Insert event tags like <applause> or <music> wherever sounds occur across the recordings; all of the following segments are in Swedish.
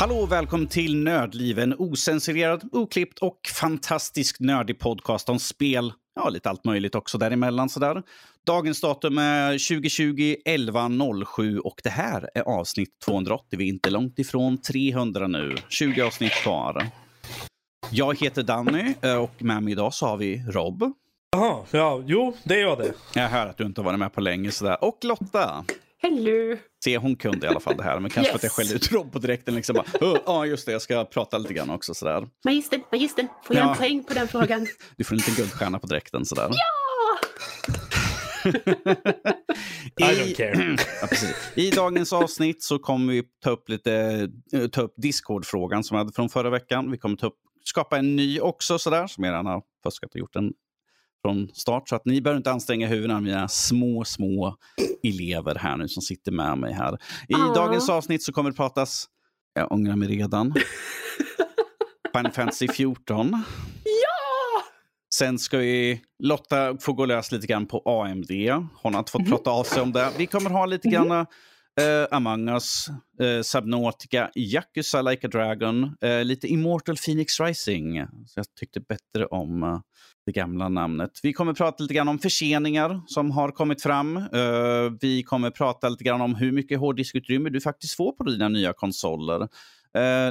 Hallå och välkommen till Nördliv, en osensurerad, oklippt och fantastisk nördig podcast om spel. Ja, lite allt möjligt också däremellan sådär. Dagens datum är 2020 11.07 och det här är avsnitt 280. Vi är inte långt ifrån 300 nu. 20 avsnitt kvar. Jag heter Danny eh, och med mig idag så har vi Rob. Jaha, ja, jo, det är jag det. Jag hör att du inte har varit med på länge sådär. Och Lotta. Hello! Se, hon kunde i alla fall det här, men kanske yes. för att jag skällde ut Rob på direkten. Liksom bara, ja, oh, just det, jag ska prata lite grann också sådär. Magistern, magistern, får jag ja. en poäng på den frågan? <laughs> du får en liten guldstjärna på direkten sådär. Ja! <laughs> I, I don't care. <clears throat> ja, I dagens avsnitt så kommer vi ta upp lite eh, ta upp Discord-frågan som vi hade från förra veckan. Vi kommer ta upp, skapa en ny också sådär, som jag redan har fuskat och gjort en från start. Så att ni behöver inte anstränga huvudena, mina små, små elever här nu som sitter med mig här. I Aww. dagens avsnitt så kommer det pratas, jag ångrar mig redan, <laughs> Final Fantasy 14. Ja! Sen ska vi, Lotta få gå lös lite grann på AMD. Hon har inte fått prata av sig om det. Vi kommer ha lite mm. grann Uh, Among Us, uh, Subnautica, Yakuza Like a Dragon, uh, lite Immortal Phoenix Rising. Så jag tyckte bättre om uh, det gamla namnet. Vi kommer prata lite grann om förseningar som har kommit fram. vi kommer prata lite grann om hur mycket hårddiskutrymme du faktiskt får på dina nya konsoler.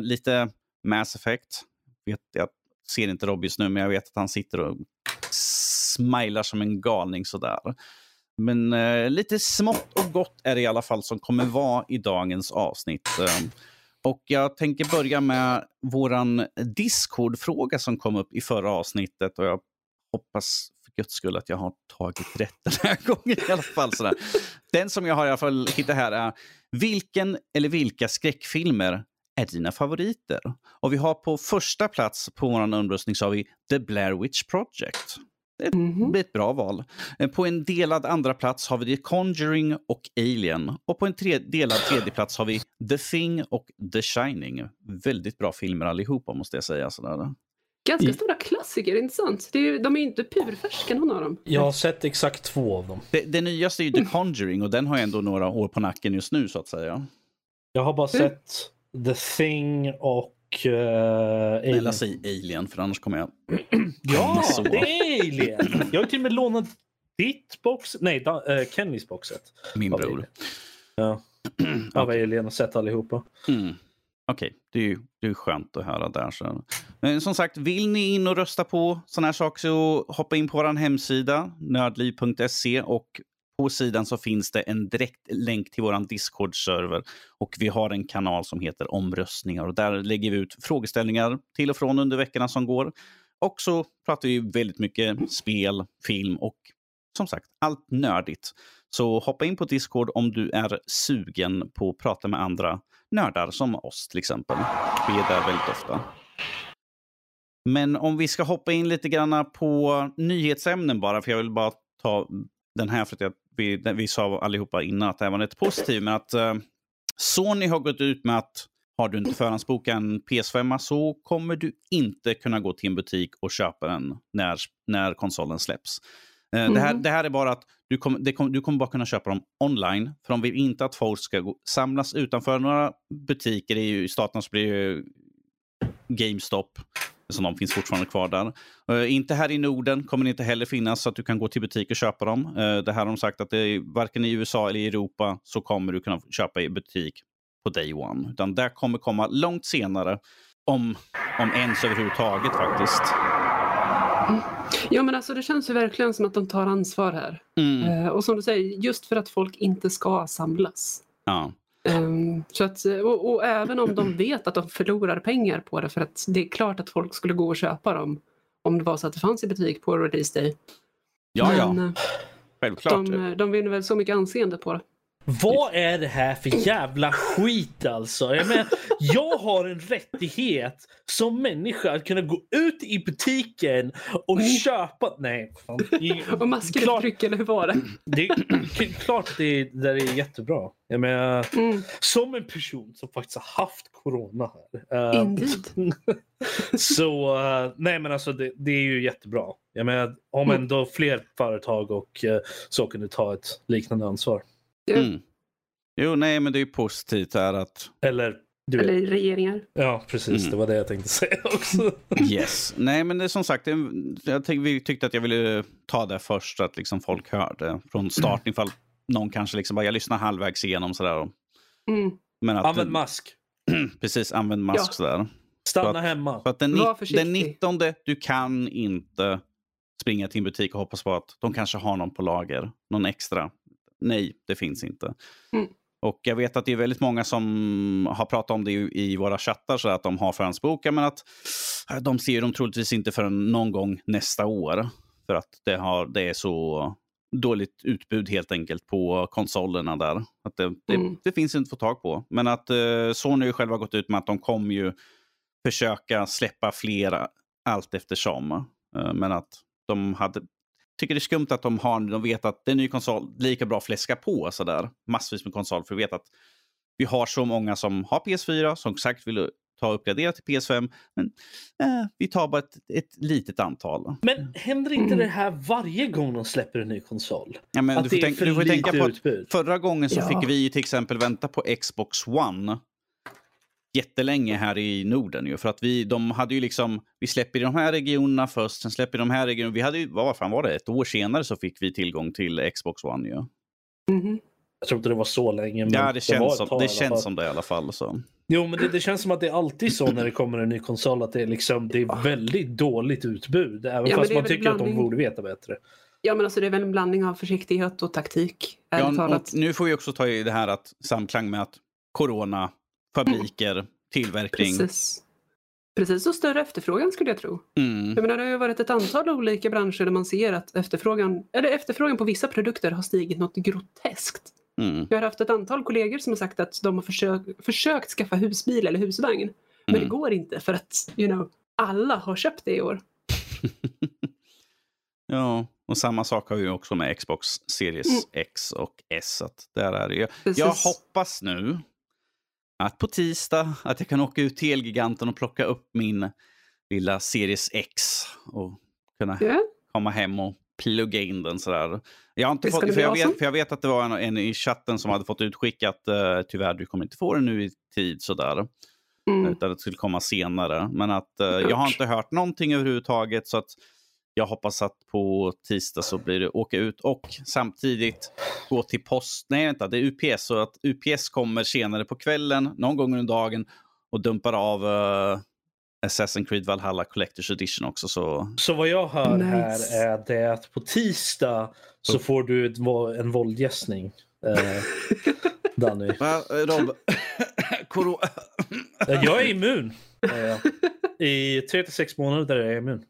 lite Mass Effect. Vet, jag ser inte Rob just nu, men jag vet att han sitter och smilar som en galning sådär. Men eh, lite smått och gott är det i alla fall som kommer vara i dagens avsnitt. Eh, och jag tänker börja med våran Discord-fråga som kom upp i förra avsnittet. Och jag hoppas för guds skull att jag har tagit rätt den här <laughs> gången i alla fall. Sådär. Den som jag har i alla fall hittat här är vilken eller vilka skräckfilmer är dina favoriter? Och vi har på första plats på vår omröstning så har vi The Blair Witch Project. Det mm-hmm. blir ett bra val. Eh, på en delad andra plats har vi The Conjuring och Alien. Och på en tre- delad tredje plats har vi The Thing och The Shining. Väldigt bra filmer allihopa måste jag säga. Sådär. Ganska stora klassiker, inte sant? Det är, de är inte purfärska någon av dem. Jag har sett exakt två av dem. Det, det nyaste är ju The Conjuring och den har ändå några år på nacken just nu så att säga. Jag har bara sett The Thing och Uh, Alien. Eller säg Alien, för annars kommer jag... <clears throat> ja, det är Alien! Jag har till och med lånat ditt box... Nej, uh, Kennys boxet. Min bror. Ja. <clears throat> Av okay. Alien och sett allihopa. Mm. Okej, okay. det, är ju, det är skönt att höra där. Så. Men som sagt, vill ni in och rösta på sådana här saker så hoppa in på vår hemsida nördliv.se och på sidan så finns det en direkt länk till vår Discord-server och vi har en kanal som heter omröstningar och där lägger vi ut frågeställningar till och från under veckorna som går. Och så pratar vi väldigt mycket spel, film och som sagt allt nördigt. Så hoppa in på Discord om du är sugen på att prata med andra nördar som oss till exempel. Vi är där väldigt ofta. Men om vi ska hoppa in lite grann på nyhetsämnen bara, för jag vill bara ta den här för att jag vi, vi sa allihopa innan att det här var ett positivt, men att uh, Sony har gått ut med att har du inte förhandsbokat en PS5 så kommer du inte kunna gå till en butik och köpa den när, när konsolen släpps. Mm. det, här, det här är bara att du, kom, kom, du kommer bara kunna köpa dem online. För de vill inte att folk ska gå, samlas utanför några butiker. I staten så blir det GameStop som de finns fortfarande kvar där. Uh, inte här i Norden kommer det inte heller finnas så att du kan gå till butik och köpa dem. Uh, det här har de sagt att det är, varken i USA eller i Europa så kommer du kunna köpa i butik på day one. Utan det kommer komma långt senare. Om, om ens överhuvudtaget faktiskt. Mm. Ja men alltså det känns ju verkligen som att de tar ansvar här. Mm. Uh, och som du säger, just för att folk inte ska samlas. Ja. Um, så att, och, och, även om de vet att de förlorar pengar på det för att det är klart att folk skulle gå och köpa dem om det var så att det fanns i butik på release day. Ja, Men, ja. Eh, Självklart. De, de vinner väl så mycket anseende på det. Vad är det här för jävla skit alltså? Jag, menar, jag har en rättighet som människa att kunna gå ut i butiken och mm. köpa... Nej. Fan. och maskeruttryck eller hur var det? Det är klart det, det är jättebra. Jag menar, mm. Som en person som faktiskt har haft corona här. Uh, Indeed. <laughs> så uh, nej men alltså det, det, är ju jättebra. Jag menar om mm. ändå fler företag och uh, så kunde ta ett liknande ansvar. Mm. Jo, nej, men det är ju positivt här att... Eller Du vet. Eller regeringar. Ja, precis. Mm. Det var det jag tänkte <laughs> säga också. Yes. Nej, men det är som sagt, jag tyck, vi tyckte att jag ville ta det först att liksom folk hörde från start ifall någon kanske liksom bara, jag lyssnar halvvägs igenom sådär. Mm. Men att, Använd mask. <clears throat> precis, använd mask Ja. sådär. Stanna För att- hemma. För att den, Var försiktig. den 19, du kan inte springa till en butik och hoppas på att de kanske har någon på lager, någon extra. Nej, det finns inte. Mm. Och jag vet att det är väldigt många som har pratat om det i, våra chattar, så att de har förhandsbokat, men att de ser dem troligtvis inte förrän någon gång nästa år. För att det, har, det är så dåligt utbud helt enkelt på konsolerna där. Att det, Mm. det finns inte att få tag på. Men att eh, Sony har själva gått ut med att de kommer ju försöka släppa flera allt eftersom. Eh, Men att de hade tycker det är skumt att de har, de vet att det är en ny konsol, lika bra fläska på sådär. Massvis med konsol, för vi vet att vi har så många som har PS4, som sagt vill ta och uppgradera till PS5. Men eh, vi tar bara ett, ett litet antal. Men händer inte Mm. det här varje gång de släpper en ny konsol? Ja, men att du får, det är tänka, för du får lite tänka på att utbud? förra gången så Ja. fick vi till exempel vänta på Xbox One jättelänge här i Norden. Ju, för att vi, de hade ju liksom, vi släpper i de här regionerna först, sen släpper i de här regionerna. Vi hade ju, vad fan var det, ett år senare så fick vi tillgång till Xbox One. Ju. Mhm. Jag tror inte det var så länge. Men Ja, det känns, som, tag i det, känns som det i alla fall. Så. Jo, men det, det känns som att det är alltid så när det kommer en ny konsol att det är, liksom, det är väldigt dåligt utbud. Även men fast det man tycker att de blandning. borde veta bättre. Ja, men alltså det är väl en blandning av försiktighet och taktik. Ja, och nu får vi också ta i det här att samklang med att corona, fabriker, tillverkning. Precis. Precis, och större efterfrågan skulle jag tro. Mm. Jag menar, det har ju varit ett antal olika branscher där man ser att efterfrågan, eller efterfrågan på vissa produkter har stigit något groteskt. Mm. Jag har haft ett antal kollegor som har sagt att de har försökt, försökt skaffa husbil eller husvagn. Men Mm. det går inte för att you know, alla har köpt det i år. <laughs> Ja, och samma sak har vi också med Xbox Series Mm. X och S. Att där är det. Precis. Jag hoppas nu att på tisdag att jag kan åka ut till Elgiganten och plocka upp min lilla Series X och kunna Ja, komma hem och plugga in den sådär. Jag har inte fått, för, jag vet, för jag vet att det var en, en i chatten som hade fått utskickat uh, tyvärr du kommer inte få den nu i tid sådär. mm. Utan det skulle komma senare. Men att eh, jag har inte hört någonting överhuvudtaget. Så att jag hoppas att på tisdag så blir det åka ut och samtidigt gå till post. Nej, vänta, det är UPS. Så att UPS kommer senare på kvällen, någon gång under dagen och dumpar av uh, Assassin's Creed Valhalla Collector's Edition också. Så Så vad jag hör Nice. här är det att på tisdag så får du ett, en våldgästning. Eh, <laughs> Danny. Va, Rob, Eh, Jag är immun. Eh, I 3-6 månader är jag immun.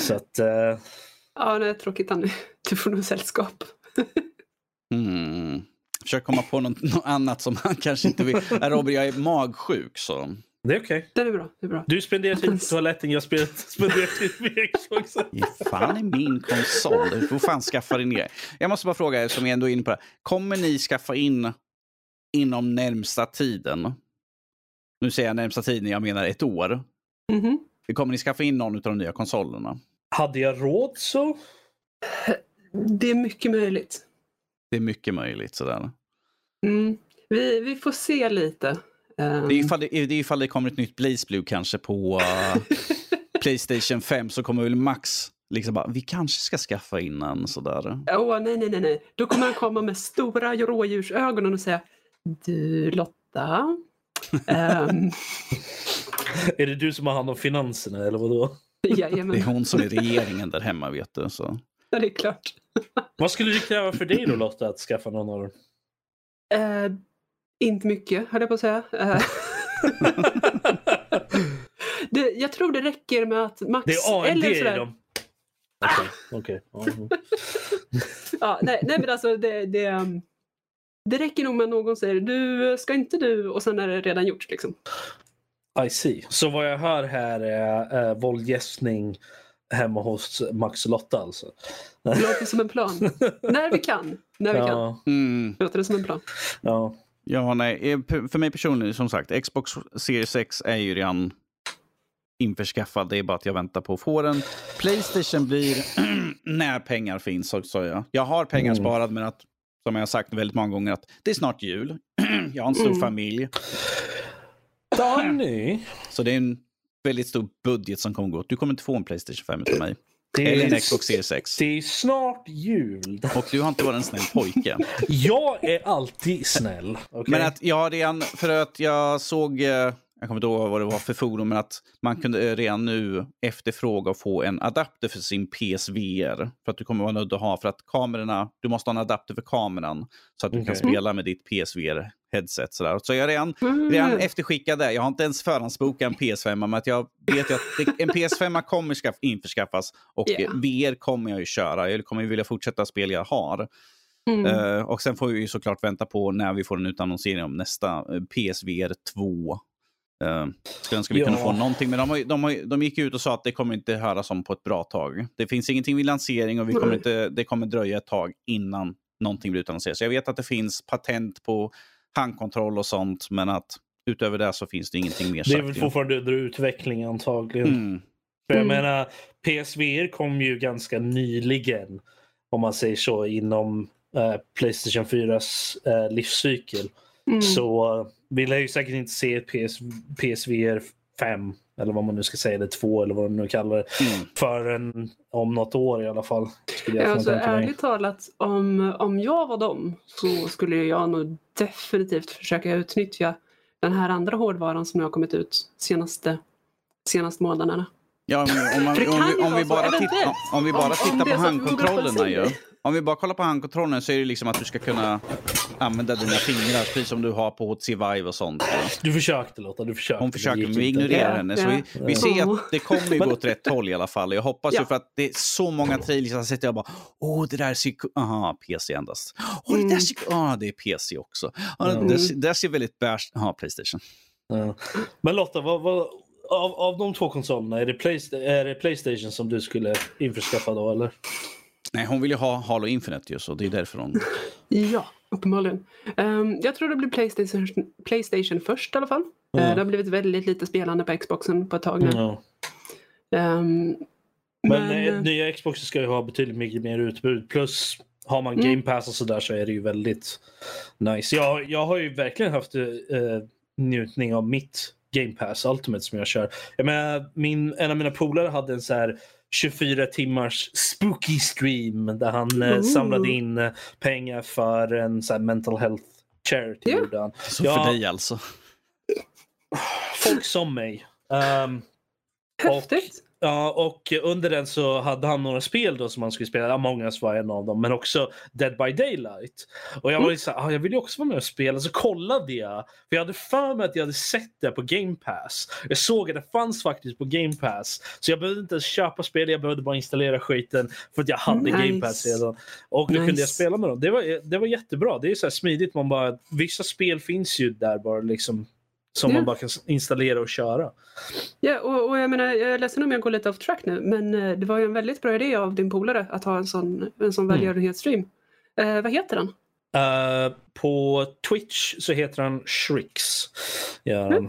Så att... Eh, Ja, det är tråkigt Annie. Du får nog sällskap. mm. Försök komma på något, något annat som han kanske inte vill. Nej, Robert, jag är magsjuk så. det är okej. Det är bra. Det är bra. Du spenderar tid på toaletten, jag spenderar tid med Xboxen. <laughs> Ge fan i min konsol. Du får fan skaffa din egen. Jag måste bara fråga er som är ändå inne på det. här. Kommer ni skaffa in inom närmsta tiden? Nu säger jag närmsta tiden, jag menar ett år. Mhm. Kommer ni skaffa in någon av de nya konsolerna? Hade jag råd så? Det är mycket möjligt. Det är mycket möjligt. Sådär. Mm. Vi, vi får se lite. Um, Det är ifall det, det är ifall det kommer ett nytt Blaze Blue kanske på uh, <laughs> Playstation 5 så kommer väl Max liksom bara, vi kanske ska skaffa in en sådär. Åh, nej, nej, nej, nej. Då kommer han komma med stora rådjursögonen och säga Du Lotta. Ehm, <laughs> Är det du som har hand om finanserna eller vadå? Det är jajamän, hon som är regeringen där hemma vet du. Så. ja, det är klart. <laughs> Vad skulle det kräva för dig då Lotta att skaffa någon av dem? Eh, inte mycket, höll jag på att säga. Eh, <laughs> det, jag tror det räcker med att Max... Det är AMD eller i sådär- dem. Okej, okej. Ja, mm. Ja, nej, nej, men alltså det, det, um, det räcker nog med att någon säger du, ska inte du? Och sen är det redan gjort liksom. I see. Så vad jag hör här är äh, våldgästning hemma hos Max och Lotta alltså? Det låter som en plan. när vi kan. När vi kan. Ja, Mm. Låter det som en plan. ja. Ja, nej. eh, För mig personligen, som sagt, Xbox Series X är ju redan införskaffad. Det är bara att jag väntar på att få den. Playstation blir <clears throat> när pengar finns, så sa jag. Jag har pengar Mm. sparade, men att, som jag har sagt väldigt många gånger, att det är snart jul. <clears throat> Jag har en stor Mm. familj. Danny, Så det är en väldigt stor budget som kommer gå. Du kommer inte få en Playstation 5 av mig. det Eller en är, Xbox Series X. det är snart jul. Och du har inte varit en snäll pojke. Jag är alltid snäll. okej? Men att jag redan, för att jag såg, eh, jag kommer inte ihåg vad det var för forum, men att man kunde eh, redan nu efterfråga och få en adapter för sin PSVR. För att du kommer vara nödd att ha, för att kamerorna, du måste ha en adapter för kameran. Så att du kan Okej. spela med ditt PSVR-headset. Sådär. Så jag är redan, Mm. redan efterskickad där. Jag har inte ens förhandsbokat en PS5, men att jag vet ju att det, en PS5 kommer ska införskaffas. Och eh, VR kommer jag ju köra. Jag kommer ju vilja fortsätta spela jag har. Mm. Eh, och sen får vi ju såklart vänta på när vi får en utannonsering om nästa uh, PSVR 2. Uh, skulle önska vi Ja. kunde få någonting, men de, har, de, har, de gick ut och sa att det kommer inte höras om på ett bra tag. Det finns ingenting vid lansering och vi kommer inte, det kommer dröja ett tag innan någonting blir utannonserat. Så jag vet att det finns patent på handkontroll och sånt, men att utöver det så finns det ingenting mer det är sagt. väl fortfarande under utveckling antagligen. Mm. För jag Mm. menar, PSVR kom ju ganska nyligen, om man säger så, inom eh, Playstation 4s eh, livscykel. Mm. Så vi lär ju säkert inte se PS, PSVR 5, eller vad man nu ska säga, eller 2 eller vad man nu kallar det, Mm. förrän om något år i alla fall. Jag alltså, ärligt talat, om, om jag var dem så skulle jag nog definitivt försöka utnyttja den här andra hårdvaran som har kommit ut senaste, senaste månaderna. Ja, om, man, om, vi, om, vi bara tittar, om vi bara tittar på handkontrollerna ju. Om vi bara kollar på handkontrollen så är det liksom att du ska kunna använda dina fingrar precis som du har på HTC Vive och sånt. Du försökte Lotta, du försökte. Hon försöker, men vi ignorerar Ja, henne. Så ja. vi, vi ser att det kommer ju gå åt rätt håll i alla fall. Jag hoppas ju Ja. för att det är så många trailers jag sitter och bara åh det där ser ku- aha, PC endast. Åh det där Mm. ser, ah, det är PC också. Ah, Mm. det, där ser väldigt bärs, ja Playstation. Ja. Men Lotta, vad, vad, av, av de två konsolerna, är det, Playsta- är det Playstation som du skulle införskaffa då eller? Nej, hon vill ju ha Halo Infinite ju så det är därför hon... Ja, uppenbarligen. Ehm, jag tror det blir Playstation, Playstation först i alla fall. Eh, det har blivit väldigt lite spelande på Xboxen på ett tag nu. Ja. Ehm, Men, men, eh, eh, nya Xbox ska ju ha betydligt mycket mer utbud. Plus har man Mm. Game Pass och sådär så är det ju väldigt nice. Jag, jag har ju verkligen haft eh, njutning av mitt Game Pass Ultimate som jag kör. Jag menar, min, en av mina polare hade en så här 24 timmars spooky stream där han eh, samlade in eh, pengar för en så här mental health charity. Ja. gjorde han. Så Ja. för dig alltså. Folk som mig. Um, häftigt. Ja, och under den så hade han några spel då som han skulle spela. Among Us var en av dem, men också Dead by Daylight. Och jag var Mm. ju så här, ah, jag vill ju också vara med och spela. Så kollade jag, för jag hade för mig att jag hade sett det på Game Pass. Jag såg att det fanns faktiskt på Game Pass. Så jag behövde inte ens köpa spel, jag behövde bara installera skiten för att jag hade Nice. Game Pass redan. Och då kunde jag Nice. spela med dem. Det var, det var jättebra. Det är så här smidigt, man bara, vissa spel finns ju där bara liksom som Ja. man bara kan installera och köra. Ja, och, och jag menar, jag är ledsen om jag går lite off track nu, men eh, det var ju en väldigt bra idé av din polare att ha en sån, en sån Mm. välgörenhetsstream. Eh, vad heter den? Eh, på Twitch så heter han Shrix. Ja, han.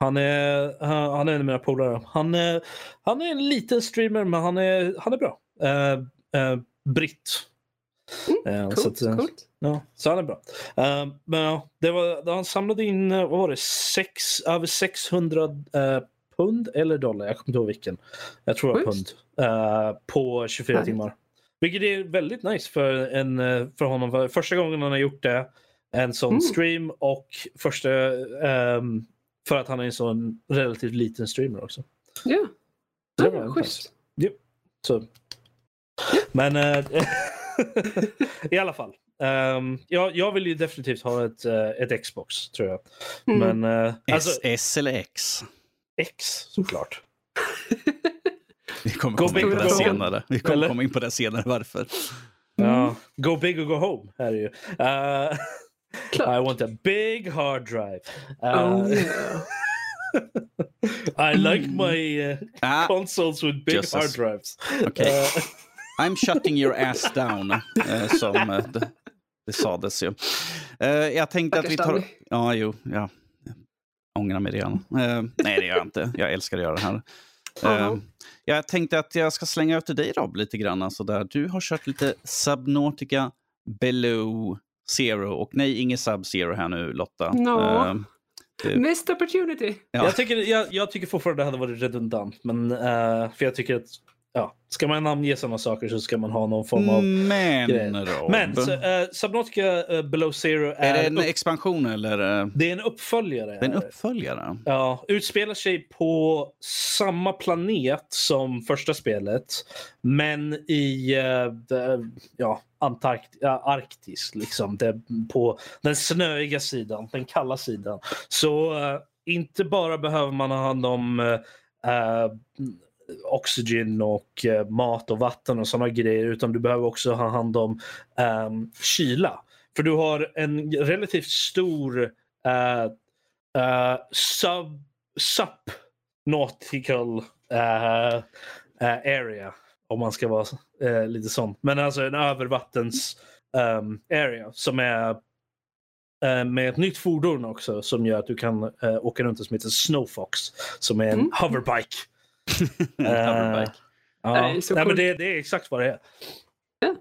Han, är, han, han är en av mina polare. Han, är- han är en liten streamer men han är, han är bra. Uh, uh, britt. Eh, så, Coolt, att, eh, coolt. ja, så han är bra. Eh, men ja, det var, han samlade in eh, vad var det, sex, över 600 eh, pund eller dollar. Jag kommer inte ihåg vilken. Jag tror det var pund. Eh, på 24 Härligt. timmar. Vilket är väldigt nice för, en, eh, för honom. För Första gången han har gjort det. En sån Mm. stream och första ehm, för att han är en sån relativt liten streamer också. Ja, Det ja var en schysst. Så. Men eh, <laughs> <laughs> i alla fall. Um, jag, jag vill ju definitivt ha ett, eh, ett Xbox tror jag. Mm. Men eh, alltså S, S eller X? X såklart. <laughs> Vi kommer Go komma in på det senare. Vi kommer Eller? komma in på det senare varför. Ja, go big or go home. Här är ju. Eh, Klart. <laughs> I want a big hard drive. Uh, Oh, yeah. I like my uh, Ah, consoles with big Jesus. hard drives. Okej. Uh, I'm shutting your ass down, eh, som eh, det, det sades ju. Eh, jag tänkte att vi tar... Ja, jo, ja. Jag ångrar mig redan. Eh, nej, det gör jag inte. Jag älskar att göra det här. Eh, Jaha. jag tänkte att jag ska slänga ut till dig Rob lite grann. Alltså där. Du har kört lite Subnautica Below Zero. Och nej, inget Sub-Zero här nu Lotta. Ja. Eh, det- Missed opportunity. Ja. Jag, tycker, jag, jag tycker fortfarande det hade varit redundant. Men, eh, för jag tycker att ja, ska man namnge sådana saker så ska man ha någon form av Men. Rob. Men så, eh, Subnautica eh, Below Zero är, är det en upp, expansion eller? eh, det är en uppföljare. Det är en uppföljare? Ja, utspelar sig på samma planet som första spelet. Men i det- ja, Antarkt ja, Arktis, liksom. Det, på den snöiga sidan, den kalla sidan. Så inte bara behöver man ha hand om oxygen och eh, mat och vatten och sådana grejer utan du behöver också ha hand om ehm, kyla. För du har en relativt stor eh, eh, sub, sup nautical eh, eh, area om man ska vara lite sån. Men alltså en övervattens ehm, area som är med ett nytt fordon också som gör att du kan åka runt som heter Snowfox som är en Mm. hoverbike. <laughs> Hoverbike. Ja. Det Nej, men det, det är exakt vad det är. Ja.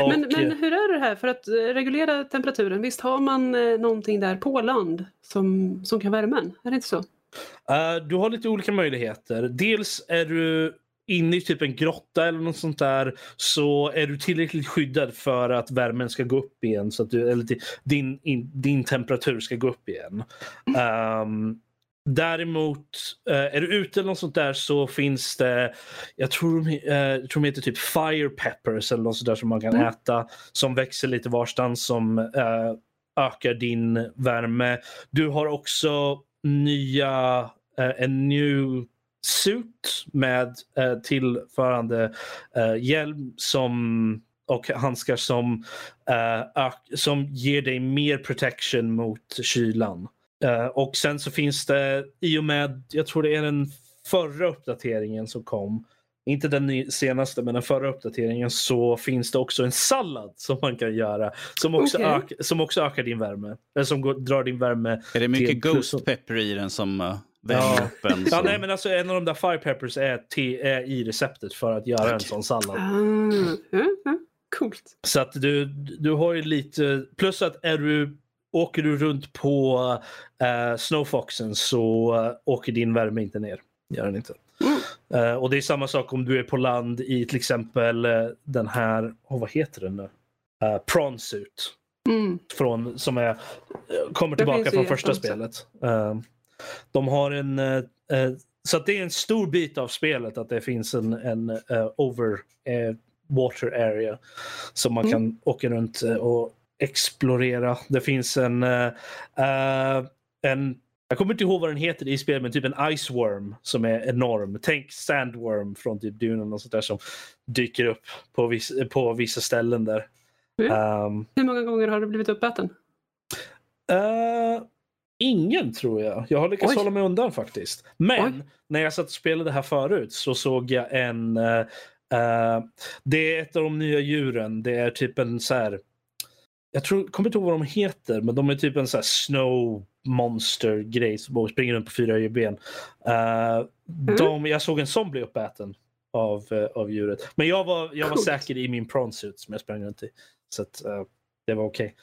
Och, Men, men eh, hur är det här för att eh, reglera temperaturen? Visst har man eh, någonting där på land som, som kan värma en? Är det inte så? eh, du har lite olika möjligheter. Dels är du inne i typ en grotta eller något sånt där så är du tillräckligt skyddad för att värmen ska gå upp igen. Så att du, eller di- din, in, din temperatur ska gå upp igen. Ehm, däremot, eh, är du ute eller något sånt där så finns det, jag tror, eh, jag tror de heter typ fire peppers eller något sånt där som man kan Mm. äta. Som växer lite varstans som eh, ökar din värme. Du har också nya, en new suit med tillförande hjälm som, och handskar som, som ger dig mer protection mot kylan. Eh, och sen så finns det i och med, jag tror det är den förra uppdateringen som kom, inte den senaste men den förra uppdateringen så finns det också en sallad som man kan göra som också, Okej. ök, som också ökar din värme. Eller som går, drar din värme Är det mycket Ghost Pepper i den som uh, värmer Ja. upp en? Ja, så- nej, men alltså, en av de där fire peppers är, te, är i receptet för att göra en Okej. sån sallad. Ja, ja, coolt. Så att du, du har ju lite... Plus att är du, åker du runt på eh, Snowfoxen så eh, åker din värme inte ner. Gör den inte. Eh, och det är samma sak om du är på land i till exempel den här, oh, vad heter den nu? Uh, Prawn Suit. Mm. Från, som är, kommer tillbaka från första ettan spelet. De har en... så det är en stor bit av spelet att det finns en, en eh, over eh, water area som man Mm. kan åka runt eh, och explorera. Det finns en, eh, en jag kommer inte ihåg vad den heter i spelet, men typ en ice worm som är enorm. Tänk sandworm från typ Dune och sånt där som dyker upp på, viss, på vissa ställen där. Um, Hur många gånger har du blivit uppäten? Eh, ingen tror jag. Jag har lyckats Oj. hålla mig undan faktiskt. Men Oj. när jag satt och spelade här förut så såg jag en... eh, det är ett av de nya djuren. Det är typ en så här... Jag tror, kommer inte ihåg vad de heter, men de är typ en så här snow monster grej som springer runt på fyra ben. Uh, de, jag såg en sån bli uppäten av, eh, av djuret. Men jag var, jag var säker i min prawn suit som jag sprang runt i. Så att, eh, det var okej.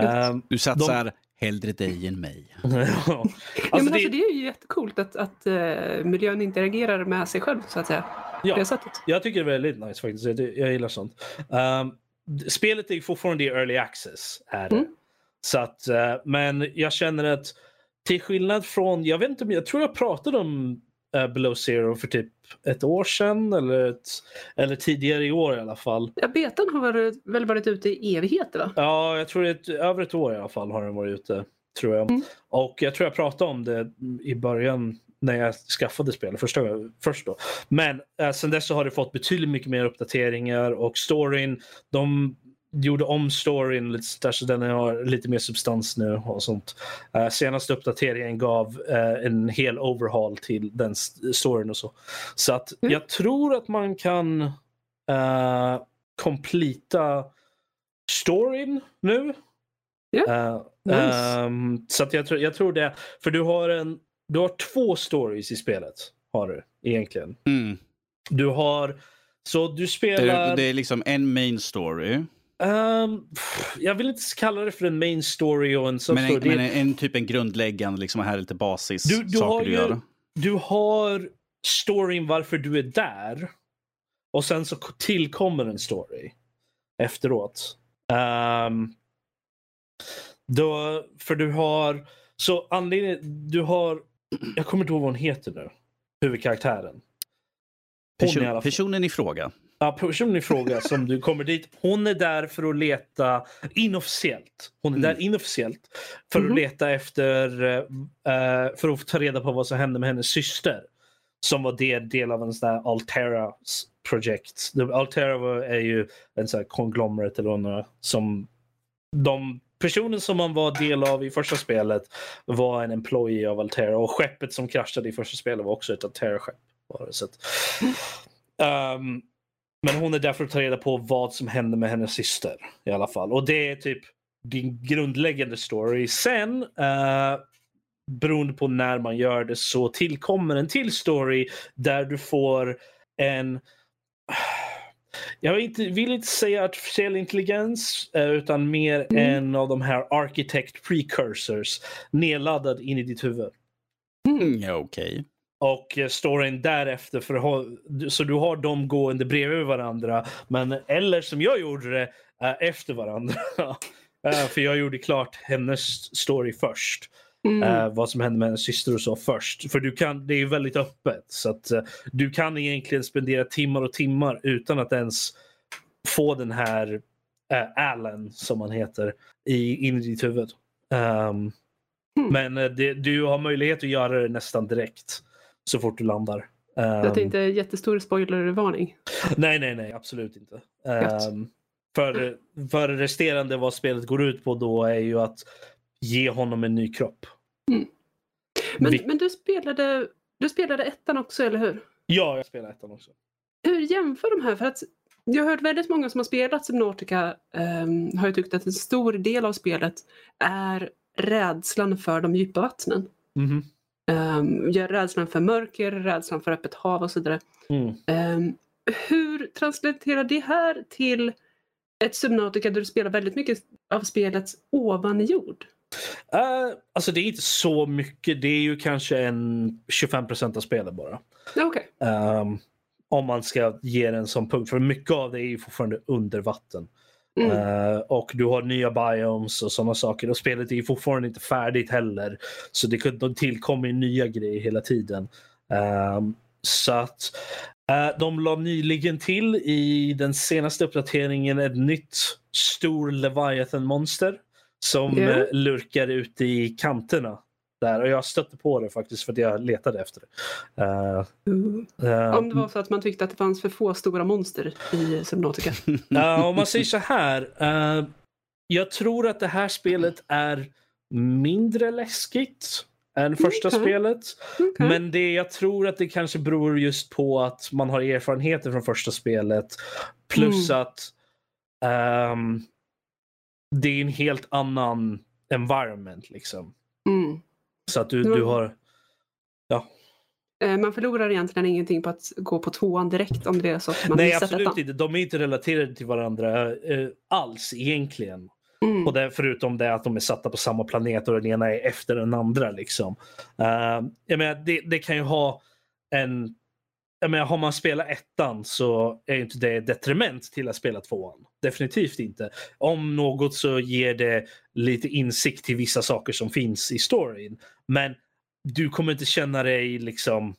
Gött. Ehm, Du satsar hellre dig än mig. <laughs> ja. ja, Alltså, men det, alltså, det är ju jättecoolt att, att eh, miljön interagerar med sig själv så att säga. Ja, jag tycker det är väldigt nice faktiskt. Jag, jag gillar sånt. D- spelet är fortfarande i early access. Är det. Mm. Så att, eh, men jag känner att till skillnad från, jag vet inte jag tror jag pratade om eh, Below Zero för typ ett år sedan eller, ett, eller tidigare i år i alla fall. Ja, betan har varit, väl varit ute i evigheter va? Ja, jag tror det ett, över ett år i alla fall har den varit ute. Tror jag. Mm. Och jag tror jag pratade om det i början när jag skaffade spelet första, först då. Men eh, sen dess så har det fått betydligt mycket mer uppdateringar och storyn. De gjorde om storyn lite där, så den har lite mer substans nu och sånt. Eh, senaste uppdateringen gav eh, en hel overhaul till den storyn och så. Så att Mm. jag tror att man kan uh, completa storyn nu. Ja, Eh, nice. ehm, så att jag, tror, jag tror det. För du har, en, du har två stories i spelet. Har du egentligen. Mm. Du har... Så du Det, spelar... det är liksom en main story. ehm, jag vill inte kalla det för en main story och en Men, en, substory. men en, en typ en grundläggande, liksom här är lite basis Du- du saker har du gör. du har storyn varför du är där. Och sen så tillkommer en story efteråt. Ehm, då, för du har... Så anledningen... Du har... Jag kommer inte ihåg vad hon heter nu. Huvudkaraktären. Person, i personen i fråga. Ja, personen i fråga som du kommer dit. Hon är där för att leta inofficiellt. Hon är Mm. där inofficiellt för Mhm. att leta efter eh, för att ta reda på vad som hände med hennes syster. Som var del, del av en sån där Altera projekt. Altera är ju en sån här conglomerate eller är, som de personen som man var del av i första spelet var en employee av Altera och skeppet som kraschade i första spelet var också ett Altera-skepp. Um, men hon är där för att ta reda på vad som hände med hennes syster i alla fall. Och det är typ din grundläggande story. Sen, uh, beroende på när man gör det, så tillkommer en till story där du får en jag vill inte, vill inte säga artificiell intelligens eh, utan mer Mm. en av de här architect precursors nedladdad in i ditt huvud. Mm, Okej. Och eh, storyn därefter, för så du har dem gående bredvid varandra. Men, eller som jag gjorde det, eh, efter varandra. <laughs> För jag gjorde klart hennes story först. Mm. Eh, vad som hände med hennes syster och så först. För du kan, det är ju väldigt öppet. Så att eh, du kan egentligen spendera timmar och timmar utan att ens få den här uh, Allen, som han heter, i, in i ditt huvud. Ehm, Mm. Men eh, det, du har möjlighet att göra det nästan direkt så fort du landar. Jag Ehm, tänkte jättestor spoilervarning. Nej, nej, nej, absolut inte. Ehm, för, för resterande vad spelet går ut på då är ju att ge honom en ny kropp. Men, Vi- men du, spelade, du spelade ettan också, eller hur? Ja, jag spelar ettan också. Hur jämför de här? För att jag har hört väldigt många som har spelat Subnautica um, har ju tyckt att en stor del av spelet är rädslan för de djupa vattnen. Mhm. Um, rädslan för mörker, rädslan för öppet hav och så vidare. Mm. Ehm, hur translaterar det här till ett Subnautica där du spelar väldigt mycket av spelet ovan jord? Eh, alltså det är inte så mycket. Det är ju kanske en 25 procent av spelet bara. Ja, Okej. Ehm, om man ska ge det en sån punkt. För mycket av det är ju fortfarande under vatten. Mm. Eh, och du har nya biomes och sådana saker. Och spelet är ju fortfarande inte färdigt heller. Så det de tillkommer nya grejer hela tiden. Ehm, så att eh, de la nyligen till i den senaste uppdateringen ett nytt stor Leviathan-monster. Som eh, lurkar ute i kanterna. Där. Och jag stötte på det faktiskt för att jag letade efter det. Eh, eh, Om det var så att man tyckte att det fanns för få stora monster i Subnautica. <laughs> Ja, om man säger så här. eh, jag tror att det här spelet är mindre läskigt än första Okej. spelet. Okej. Men det, jag tror att det kanske beror just på att man har erfarenheter från första spelet. Plus att ehm, det är en helt annan environment. Liksom. Mm. Så att du, du har... Eh, Man förlorar egentligen ingenting på att gå på tvåan direkt om det är så att man Nej, absolut ettan. inte. De är inte relaterade till varandra eh, alls egentligen. Mm. Och det, förutom det att de är satta på samma planet och den ena är efter den andra. Liksom. Uh, jag menar, det, det kan ju ha en... Jag menar, har man spelat ettan så är inte det detriment till att spela tvåan. Definitivt inte. Om något så ger det lite insikt till vissa saker som finns i storyn. Men du kommer inte känna dig liksom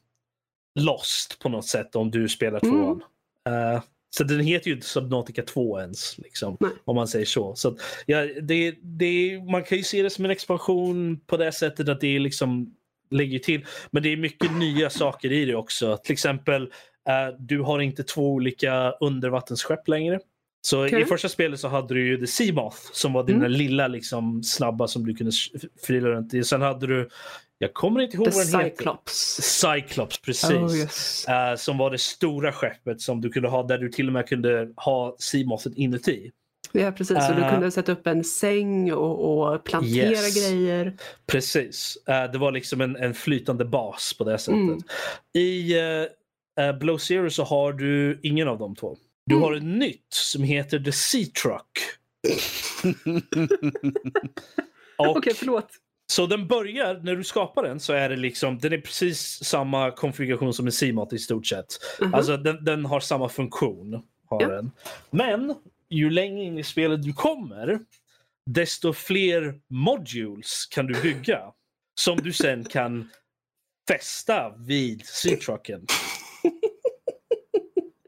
lost på något sätt om du spelar Mm. tvåan. Eh, så den heter ju inte Subnautica 2 ens. Liksom, om man säger så. så att, ja, det, det, man kan ju se det som en expansion på det sättet att det är liksom lägger till. Men det är mycket nya saker i det också. Till exempel, eh, du har inte två olika undervattensskepp längre. Så Okej. i första spelet så hade du ju The Seamoth som var den Mm. lilla liksom, snabba som du kunde frila runt i. Sen hade du, jag kommer inte ihåg The vad den heter. Cyclops. Cyclops, precis. Oh, yes. Eh, som var det stora skeppet som du kunde ha där du till och med kunde ha Seamothen inuti. Ja, precis. Så du Eh. kunde sätta upp en säng och, och plantera Yes. grejer. Precis. Eh, det var liksom en, en flytande bas på det sättet. Mm. I uh, Blow Zero så har du ingen av de två. Du Mm. har ett nytt som heter The Sea Truck. <laughs> Okej, förlåt. Så den börjar, när du skapar den så är det liksom, den är precis samma konfiguration som en CMOT i stort sett. Mhm. Alltså den, den har samma funktion. Har Ja. den. Men ju längre in i spelet du kommer, desto fler modules kan du bygga. Som du sen kan fästa vid C-trucken.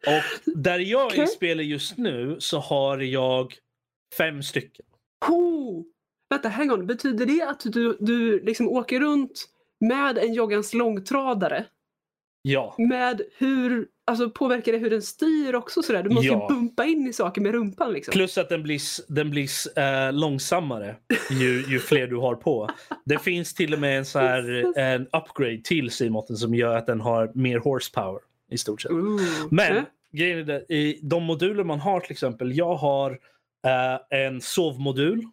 Och där jag är i spelet just nu så har jag fem stycken. Oh. Vänta, hang on. Betyder det att du, du liksom åker runt med en joggans långtradare? Ja. Med hur, alltså påverkar det hur den styr också sådär? Du måste Ja. ju bumpa in i saker med rumpan liksom. Plus att den blir, den blir eh, långsammare ju, ju fler du har på. Det finns till och med en, så här, <laughs> en upgrade till C-motten som gör att den har mer horsepower i stort sett. Ooh. Men Eh? grejen är det, i de moduler man har till exempel. Jag har eh, en sovmodul.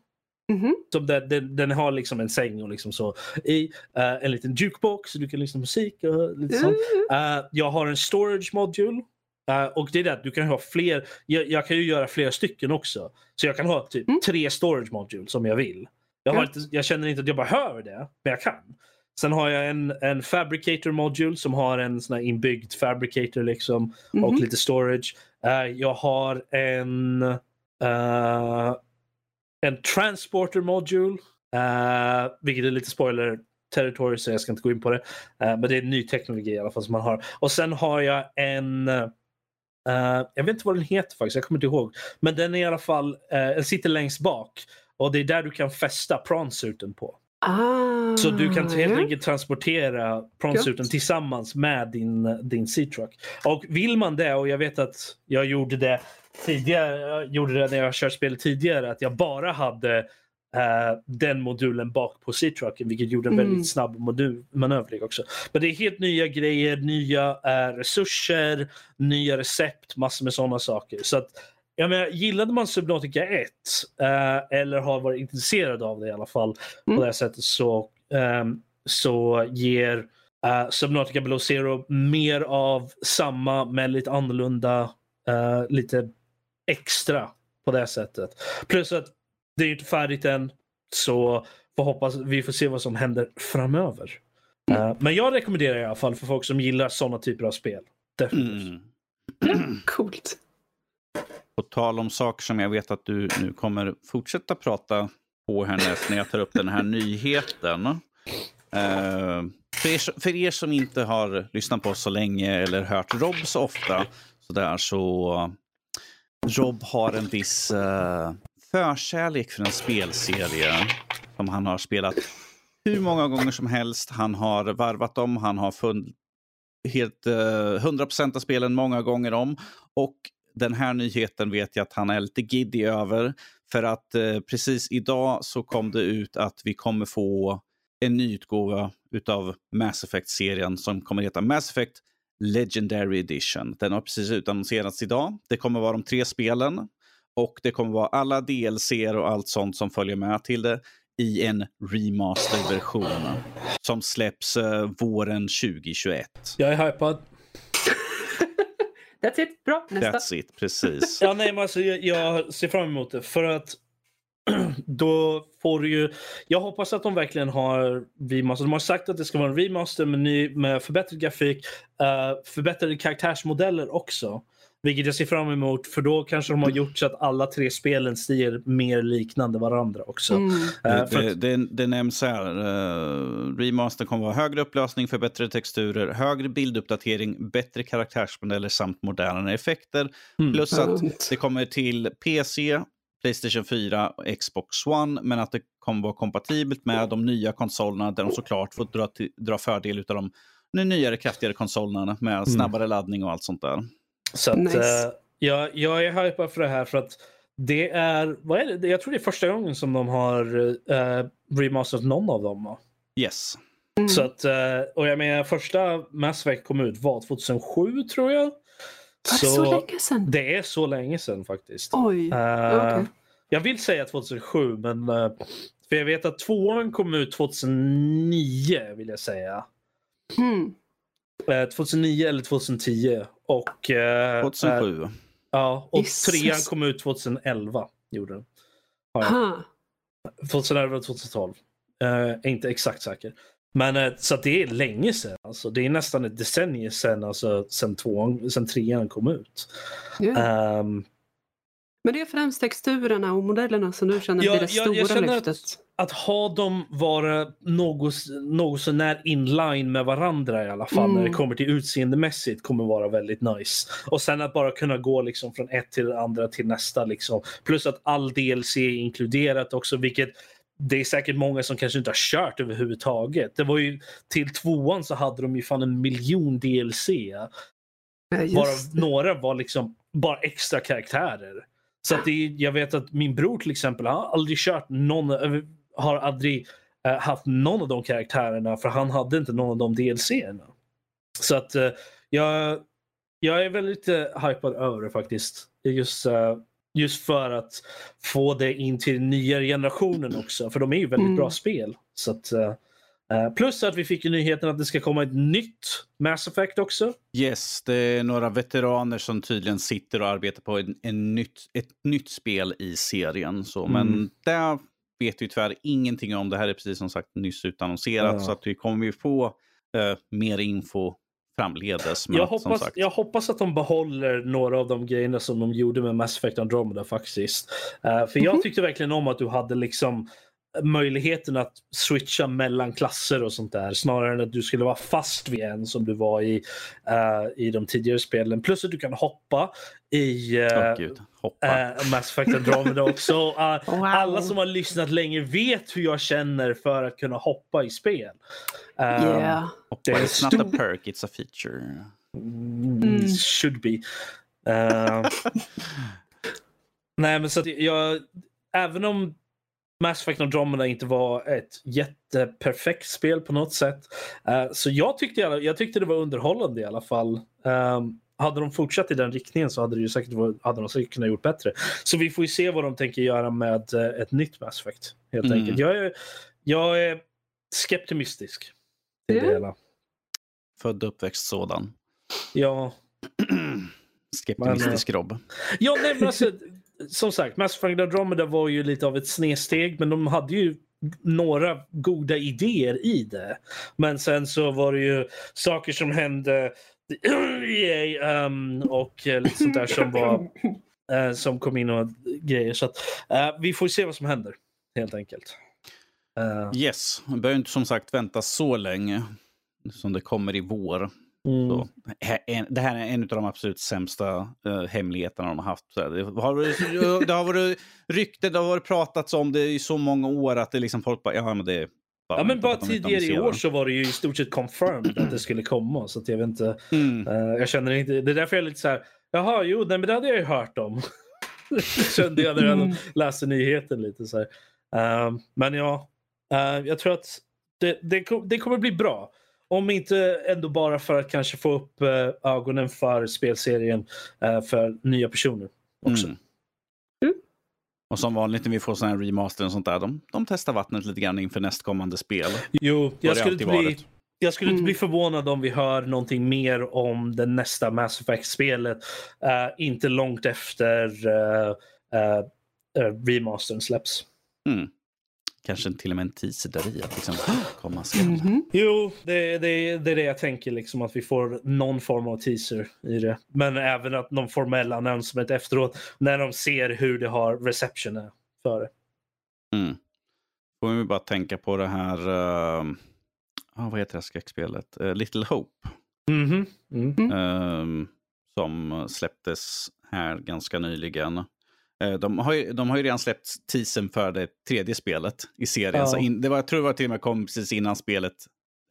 Mhm. Som den, den, den har liksom en säng och liksom så i. eh, en liten jukebox så du kan lyssna på musik och lite sånt. Mm. Eh, jag har en storage module. Eh, och det är det, du kan ha fler. Jag, jag kan ju göra flera stycken också. Så jag kan ha typ Mm. tre storage modules om jag vill. Jag, har inte, jag känner inte att jag behöver det, men jag kan. Sen har jag en, en fabricator module som har en sån här inbyggd fabricator liksom och Mhm. lite storage. Jag har en eh, en transporter module, uh, vilket är lite spoiler territory så jag ska inte gå in på det. Eh, men det är ny teknologi i alla fall som man har. Och sen har jag en eh, jag vet inte vad den heter faktiskt, jag kommer inte ihåg. Men den är i alla fall, uh, den sitter längst bak. Och det är där du kan fästa pronsuiten på. Ah, Så du kan helt enkelt transportera pronsuiten Gött. tillsammans med din, din C-truck. Och vill man det, och jag vet att jag gjorde det tidigare, jag gjorde det när jag kört spelet tidigare, att jag bara hade eh, den modulen bak på C-trucken, vilket gjorde en Mm. väldigt snabb modul, manövring också. Men det är helt nya grejer, nya eh, resurser, nya recept, massor med sådana saker. Så att, jag menar, gillade man Subnautica 1 eh, eller har varit intresserad av det i alla fall Mm. på det här sättet så, ehm, så ger uh, Subnautica Below Zero mer av samma men lite annorlunda, eh, lite extra på det sättet. Plus att det är ju inte färdigt än så får hoppas, vi får se vad som händer framöver. Eh, men jag rekommenderar i alla fall för folk som gillar sådana typer av spel. Definitivt. Mm. Coolt. På tal om saker som jag vet att du nu kommer fortsätta prata på härnäst när jag tar upp den här <laughs> nyheten. Eh, för, er, för er som inte har lyssnat på oss så länge eller hört Rob så ofta så, där, så Rob har en viss uh, förkärlek för en spelserie som han har spelat hur många gånger som helst. Han har varvat dem. han har funnit helt eh, uh, 100% av spelen många gånger om. Och den här nyheten vet jag att han är lite giddy över. För att uh, precis idag så kom det ut att vi kommer få en ny utgåva utav Mass Effect-serien som kommer heta Mass Effect Legendary Edition. Den har precis utannonserats idag. Det kommer vara de tre spelen och det kommer vara alla DLC och allt sånt som följer med till det i en remasterversion som släpps eh, våren 2021. Jag är hypad. <laughs> That's it. Bra. Nästa. That's it, precis. Ja, nej, men alltså, jag, jag ser fram emot det för att <clears throat> då får du ju... Jag hoppas att de verkligen har remaster. De har sagt att det ska vara en remaster med, ny, med förbättrad grafik, uh, förbättrade karaktärsmodeller också. Vilket jag ser fram emot för då kanske de har gjort så att alla tre spelen ser mer liknande varandra också. Mm. Eh, för det, att, det, det nämns här. Uh, remaster kommer vara högre upplösning, förbättrade texturer, högre bilduppdatering, bättre karaktärsmodeller samt modernare effekter. Mm. Plus att det kommer till PC, Playstation 4 och Xbox One. Men att det kommer vara kompatibelt med de nya konsolerna där de såklart får dra, till, dra fördel av de nyare, kraftigare konsolerna med snabbare laddning och allt sånt där. så att, Nice. eh, jag, jag är hypad för det här för att det är, vad är det? Jag tror det är första gången som de har uh, remasterat någon av dem. va? Yes. Mm. Så att, eh, och jag menar första Mass Effect kom ut var 2007 tror jag. Var det så länge sedan? Det är så länge sedan faktiskt. Oj. Eh, okej. Jag vill säga 2007 men eh, för jag vet att tvåan kom ut 2009 vill jag säga. Mm. Eh, 2009 eller 2010. Och, eh, eh, 2007. Ja, och Jesus. trean kom ut 2011. Gjorde den. Ha. 2011 2012. Uh, är inte exakt säker. Men eh, så att det är länge sedan. Alltså. Det är nästan ett decennium sedan, alltså, sedan, tvåan, sedan trean kom ut. Ja. Ehm, Men det är främst texturerna och modellerna som du känner Ja, blir det jag- stora jag känner att- lyftet. att ha dem vara något, något sånär inline med varandra i alla fall Mm. när det kommer till utseendemässigt kommer vara väldigt nice. Och sen att bara kunna gå liksom från ett till det andra till nästa. Liksom. Plus att all DLC är inkluderat också vilket det är säkert många som kanske inte har kört överhuvudtaget. Det var ju till tvåan så hade de ju fan en miljon DLC. Det. några var liksom bara extra karaktärer. Så att det jag vet att min bror till exempel har aldrig kört någon, har aldrig eh, haft någon av de karaktärerna för han hade inte någon av de DLC-erna. Så att eh, jag, jag är väldigt uh, hypad över det faktiskt. Just, just för att få det in till den nya generationen också. För de är ju väldigt Mm. bra spel. Så att, eh, plus att vi fick ju nyheten att det ska komma ett nytt Mass Effect också. Yes, det är några veteraner som tydligen sitter och arbetar på en, en nytt, ett nytt spel i serien. Så, Men Mm. där vet vi tyvärr ingenting om. Det här är precis som sagt nyss utannonserat. Ja. Så att vi kommer ju få eh, mer info framledes. Men Jag hoppas, sagt, jag hoppas att de behåller några av de grejerna som de gjorde med Mass Effect Andromeda faktiskt. Eh, för jag Mhm. tyckte verkligen om att du hade liksom möjligheten att switcha mellan klasser och sånt där snarare än att du skulle vara fast vid en som du var i, eh, i de tidigare spelen. Plus att du kan hoppa i eh, Åh, gud, hoppa. eh, Mass Effect Andromeda också. <laughs> Eh, Wow. Alla som har lyssnat länge vet hur jag känner för att kunna hoppa i spel. Yeah. hoppa. det är It's not a perk, it's a feature. Mm. Should be. <laughs> Nej, men så att jag... Även om Mass Effect Andromeda inte var ett jätteperfekt spel på något sätt. eh, så jag tyckte, jag tyckte det var underhållande i alla fall. Um, hade de fortsatt i den riktningen så hade, det ju säkert, hade de säkert kunnat gjort bättre. Så vi får ju se vad de tänker göra med eh, ett nytt Mass Effect. Helt Mm. enkelt. Jag är, jag är skeptimistisk. Till det hela. Född och uppväxt sådan. Ja, <clears throat> Skeptimistisk Rob. Ja, nej, men alltså, som sagt, Mass Effect Andromeda var ju lite av ett snedsteg, men de hade ju några goda idéer i det. Men sen så var det ju saker som hände EA, um, och eh, lite sånt där som var uh, som kom in och grejer. Så att, uh, vi får se vad som händer, helt enkelt. Uh. Yes, man behöver inte som sagt vänta så länge. Som det kommer i vår mm. Så, här- en- det här är en av de absolut sämsta uh, hemligheterna de har haft. Det har, det har varit rykten, det har varit pratats om det i så många år att det liksom folk bara, ja men det är Ja, men bara tidigare i år så var det ju i stort sett confirmed att det skulle komma. Så att jag vet inte. Mm. Eh, jag känner inte, det är därför jag är lite så här, jaha, jo, nej, men det hade jag ju hört om. <laughs> Kände jag när jag Mm. läste nyheten lite så här. Eh, men ja, eh, jag tror att det, det, det kommer bli bra. Om inte ändå bara för att kanske få upp eh, ögonen för spelserien eh, för nya personer också. Mm. Mm. Och som vanligt när vi får sådana här remaster och sånt där, de, de testar vattnet lite grann inför nästkommande spel. Jo, jag skulle, inte bli, jag skulle inte Mm. bli förvånad om vi hör någonting mer om det nästa Mass Effect-spelet. eh, inte långt efter uh, remastern släpps. Mm. Kanske till och med en teaser där i att liksom komma skall. Mhm. Jo, det, det, det är det jag tänker. Liksom, att vi får någon form av teaser i det. Men även att någon formell announcement efteråt när de ser hur det har reception är för det. Mm. Får vi bara tänka på det här, uh, vad heter det här skräckspelet? Uh, Little Hope. Mhm. Mm. ehm, som släpptes här ganska nyligen. Eh, De har, ju, de har ju redan släppt teasern för det tredje spelet i serien. Ja. Så in, det var, jag tror det var till och med kom precis innan spelet,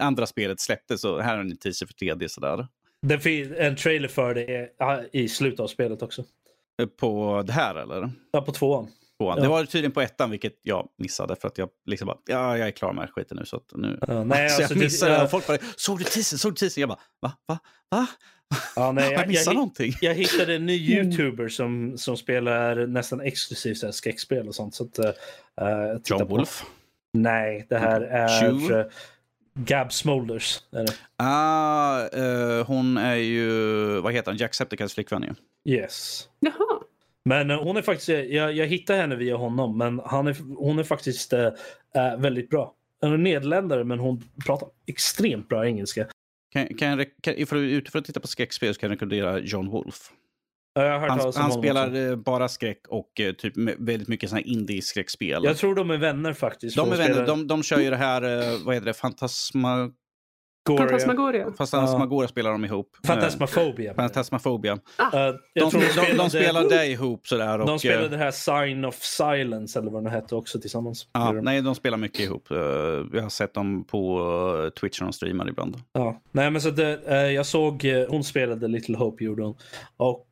andra spelet släpptes. Så här har ni teaser för tredje sådär. Det finns en trailer för det ja, i slutet av spelet också. Eh, På det här eller? Ja, på tvåan. Tvåan. Ja. Det var tydligen på ettan, vilket jag missade för att jag liksom bara, ja, jag är klar med den här skiten nu. Så att nu... Ja, nej, <laughs> så alltså, jag det- missade ja. det. Folk bara, såg du teasern? Såg du teasern? Jag bara, va? Va? Va? Ja, nej, <laughs> jag jag, missat jag, någonting? jag hittade en ny Mm. youtuber som, som spelar nästan exklusivt så här skräckspel och sånt. Så att, uh, John på- Wolf? Nej, det här är... Eh, Gab Smolders. Är. Ah, eh, hon är ju, vad heter han, Jacksepticeys flickvän ju. Yes. Jaha. Men eh, hon är faktiskt, jag, jag hittade henne via honom, men han är, hon är faktiskt eh, eh, väldigt bra. Hon är nederländare, men hon pratar extremt bra engelska. Kan, kan jag, kan, ifall du är ute för att titta på skräckspel så kan jag rekommendera John Wolf. Han, han spelar också. eh, bara skräck och eh, typ väldigt mycket såna indie-skräckspel. Jag tror de är vänner faktiskt. De är vänner, de, de kör ju det här, eh, vad heter det, Fantasma... Goria. Fantasmagoria. Fantasmagoria spelar de ihop. Eh, Fantasmaphobia. Fantasmaphobia. Eh, De, de, de, de spelar spelade, det ihop sådär. Och, de spelade eh, det här Sign of Silence eller vad det hette också tillsammans. ja, de. nej, de spelar mycket ihop. Jag har sett dem på Twitch när de streamar ibland. Ja. Nej, men så det, jag såg, hon spelade Little Hope gjorde hon. Och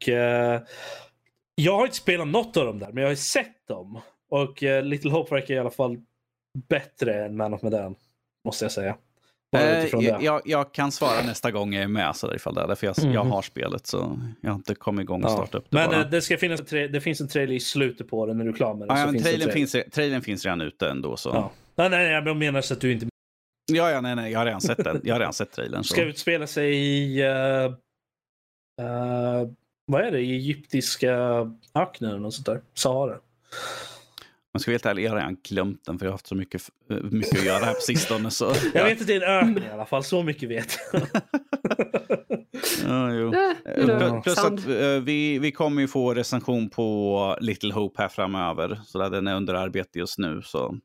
jag har inte spelat något av dem där, men jag har ju sett dem. Och Little Hope verkar i alla fall bättre än Man of Medan. Måste jag säga. Eh, jag, jag kan svara nästa gång jag är med, så där, ifall det är det, för jag, jag Mhm. har spelet så jag har inte kommit igång och Ja. startat upp det Men bara. eh, det, ska finnas, det finns en trailer i slutet på den när du är klar med den. ja, men finns det en trailern, trailer. finns, trailern finns redan ute ändå. Så. Ja. Nej, nej, jag menar så att du inte Ja, ja, nej, nej, jag har redan sett den. Jag har redan sett trailern. Så. ska utspela sig i... eh, eh, vad är det? I egyptiska öknen eller något sånt där. Sahara. Men ska vi helt ärlig, jag har redan glömt den för jag har haft så mycket, eh, mycket att göra här på <laughs> sistone. Så, Jag ja. vet att det är en öken i alla fall, så mycket vet jag. Ja, jo. Eh, Eh, Plus sound. att eh, vi, vi kommer ju få recension på Little Hope här framöver. Så där den är under arbete just nu. Så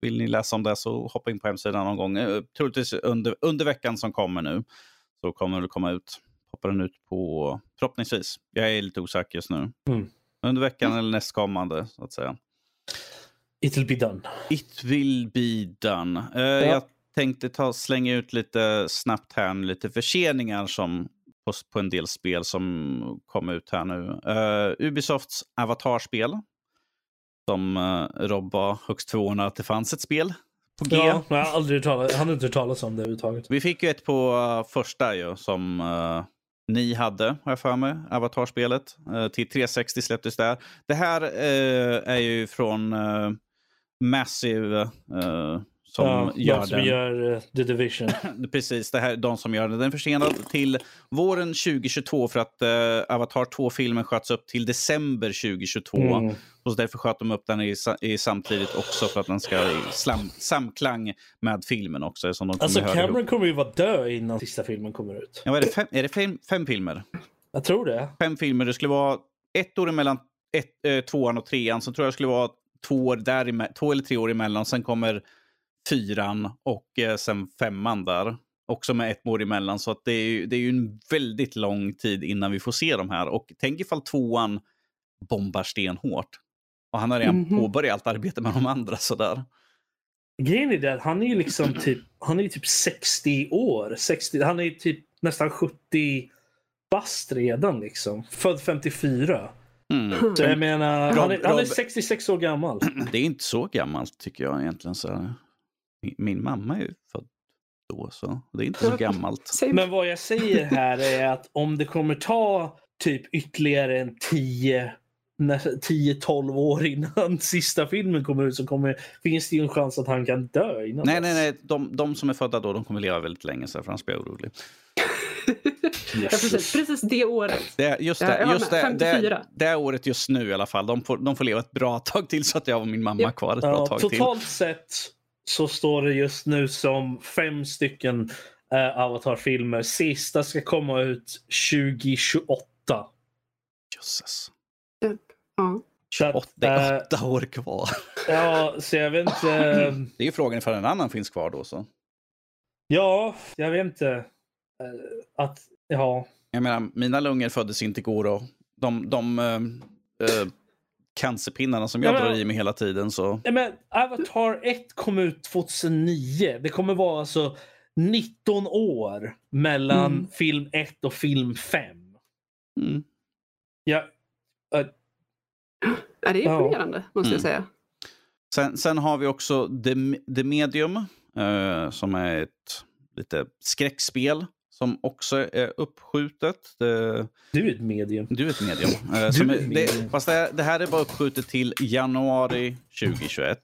vill ni läsa om det så hoppa in på hemsidan någon gång. Eh, Troligtvis under, under veckan som kommer nu. Så kommer det komma ut. Hoppar den ut på, förhoppningsvis. Jag är lite osäker just nu. Mm. Under veckan eller nästkommande så att säga. It will be done. It will be done. Eh, Jag tänkte ta, slänga ut lite snabbt här, nu, lite förseningar som, på, på en del spel som kom ut här nu. Eh, Ubisofts Avatar-spel. Som uh, Rob var högst förvånad att det fanns ett spel på G. Ja, jag har aldrig talat, hade inte hört talas om det överhuvudtaget. Vi fick ju ett på eh, första ju, som eh, ni hade, har jag för mig. Avatar-spelet. Till 360 släpptes det. Det här är ju från Massive eh, som ja, gör de som den. gör eh, The Division. <laughs> Precis, det här är de som gör den. Den försenad till våren 2022 för att eh, Avatar 2-filmen sköts upp till december 2022. Mm. Och så därför sköt de upp den i, i samtidigt också för att den ska i slam, samklang med filmen också. Som de Alltså höra ihop. Cameron kommer ju vara död innan sista filmen kommer ut. Ja, är det, fem, är det fem, fem filmer? Jag tror det. Fem filmer. Det skulle vara ett år emellan ett, eh, tvåan och trean. Så tror jag det skulle vara två, år där två eller tre år emellan. Sen kommer fyran och eh, sen femman där. Också med ett år emellan. Så att det, är ju, det är ju en väldigt lång tid innan vi får se de här. Och tänk ifall tvåan bombar stenhårt. Och han har redan Mhm. påbörjat allt arbete med de andra sådär. Grejen är att han är ju liksom typ, han är typ 60 år. 60, han är typ nästan 70 bast redan liksom. Född 54. Mm. <laughs> Så jag menar, han är, han är Rob- 66 år gammal. <clears throat> Det är inte så gammalt tycker jag egentligen. Så. Min, min mamma är ju född då, så det är inte så gammalt. Men vad jag säger här är att om det kommer ta typ ytterligare en 10 10-12 år innan <laughs> sista filmen kommer ut så kommer, finns det ju en chans att han kan dö innan Nej, dess. nej, nej. De, de som är födda då, de kommer leva väldigt länge, så för annars blir jag orolig. Ja, precis, precis det året. Det, just Ja, det, jag var just med. det, 54. det, det är året just nu i alla fall. De får, de får leva ett bra tag till så att jag och min mamma Ja. kvar ett bra Ja, tag till. totalt sett så står det just nu som fem stycken uh, Avatar-filmer. Sista ska komma ut 2028. Jösses. Ja. Så att, Åt, det är eh, åtta år kvar. ja, så jag vet inte. eh, Det är ju frågan ifall en annan finns kvar då. Så. ja, jag vet inte. eh, att, ja. Jag menar, mina lungor föddes inte igår och de, de eh, eh, cancerpinnarna som jag Ja, men- drar i mig hela tiden så... Nej, men Avatar 1 kom ut 2009. Det kommer vara alltså 19 år mellan Mm. film 1 och film 5. Mm. Ja, Ja, det är Ja. imponerande, måste Mm. jag säga. Sen, sen har vi också The, The Medium, eh, som är ett lite skräckspel som också är uppskjutet. Det, du är ett medium. du är ett medium. <laughs> Eh, är är, det, fast det, det här är bara uppskjutet till januari 2021.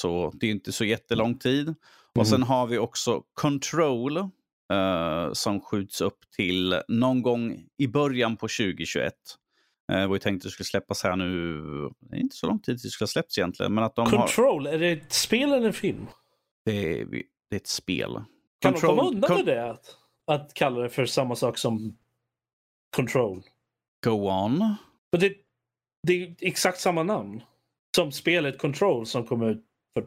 Så det är inte så jättelång tid. Och sen har vi också Control eh, som skjuts upp till någon gång i början på 2021. Eh, det var ju tänkt att det skulle släppas här nu. Det är inte så lång tid det skulle ha släppts egentligen. Men att de har, Control, är det ett spel eller en film? det, är, det är ett spel. Kan de komma Control- undan med det? Att, kalla det för samma sak som Control? Go on. Men det, det är exakt samma namn som spelet Control som kom ut.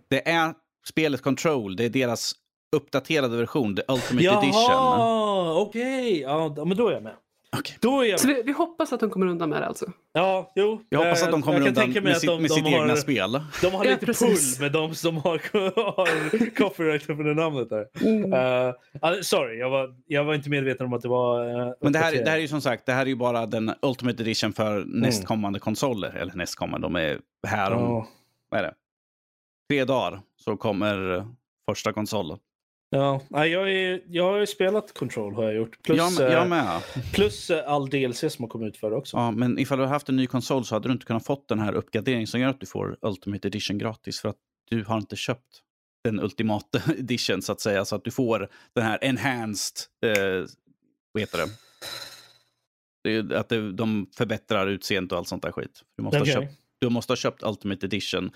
Det är spelet Control. Det är deras uppdaterade version, The Ultimate Edition. Jaha, okej. Ja, men då är jag med. Okej. Då är jag Så med. vi, vi hoppas att de kommer undan med det alltså. Ja, jo. Jag hoppas Eh, att de kommer jag kan undan med, att sitt, de, med de sitt har, egna spel. De har Ja, lite precis. pull med de som har, <laughs> har copyright på det namnet där. Mm. Uh, sorry, jag var, jag var inte medveten om att det var... eh, Men det här, det här är ju som sagt det här är ju bara den Ultimate Edition för Mm. nästkommande konsoler. Eller nästkommande, de är här om Ja. vad är det? tre dagar så kommer eh, första konsolen. Ja, jag, är, jag har ju spelat Control har jag gjort. Plus, Jag, jag eh, med. plus eh, all DLC som har kommit ut för också. Ja, men ifall du hade haft en ny konsol så hade du inte kunnat fått den här uppgraderingen som gör att du får Ultimate Edition gratis. För att du har inte köpt den ultimata <laughs> edition så att säga. Så att du får den här enhanced, eh, vad heter det? det att det, de förbättrar utseendet och allt sånt där skit. Du måste, Okej. ha köpt, du måste ha köpt Ultimate Edition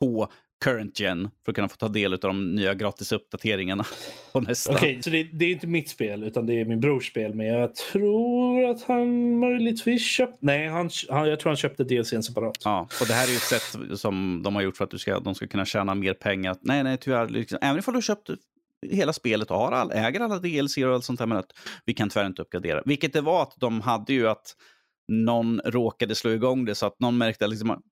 på current gen för att kunna få ta del av de nya gratis uppdateringarna <laughs> på nästa. Okej, så det, det är inte mitt spel utan det är min brors spel. Men jag tror att han möjligtvis köpte... Nej, han, han, jag tror han köpte DLCn separat. Ja, och det här är ju ett sätt som de har gjort för att du ska, de ska kunna tjäna mer pengar. Nej, nej, tyvärr. Liksom, även ifall du köpt hela spelet och har all, äger alla DLC och allt sånt där, men att vi kan tyvärr inte uppgradera. Vilket det var att de hade ju att någon råkade slå igång det så att någon märkte liksom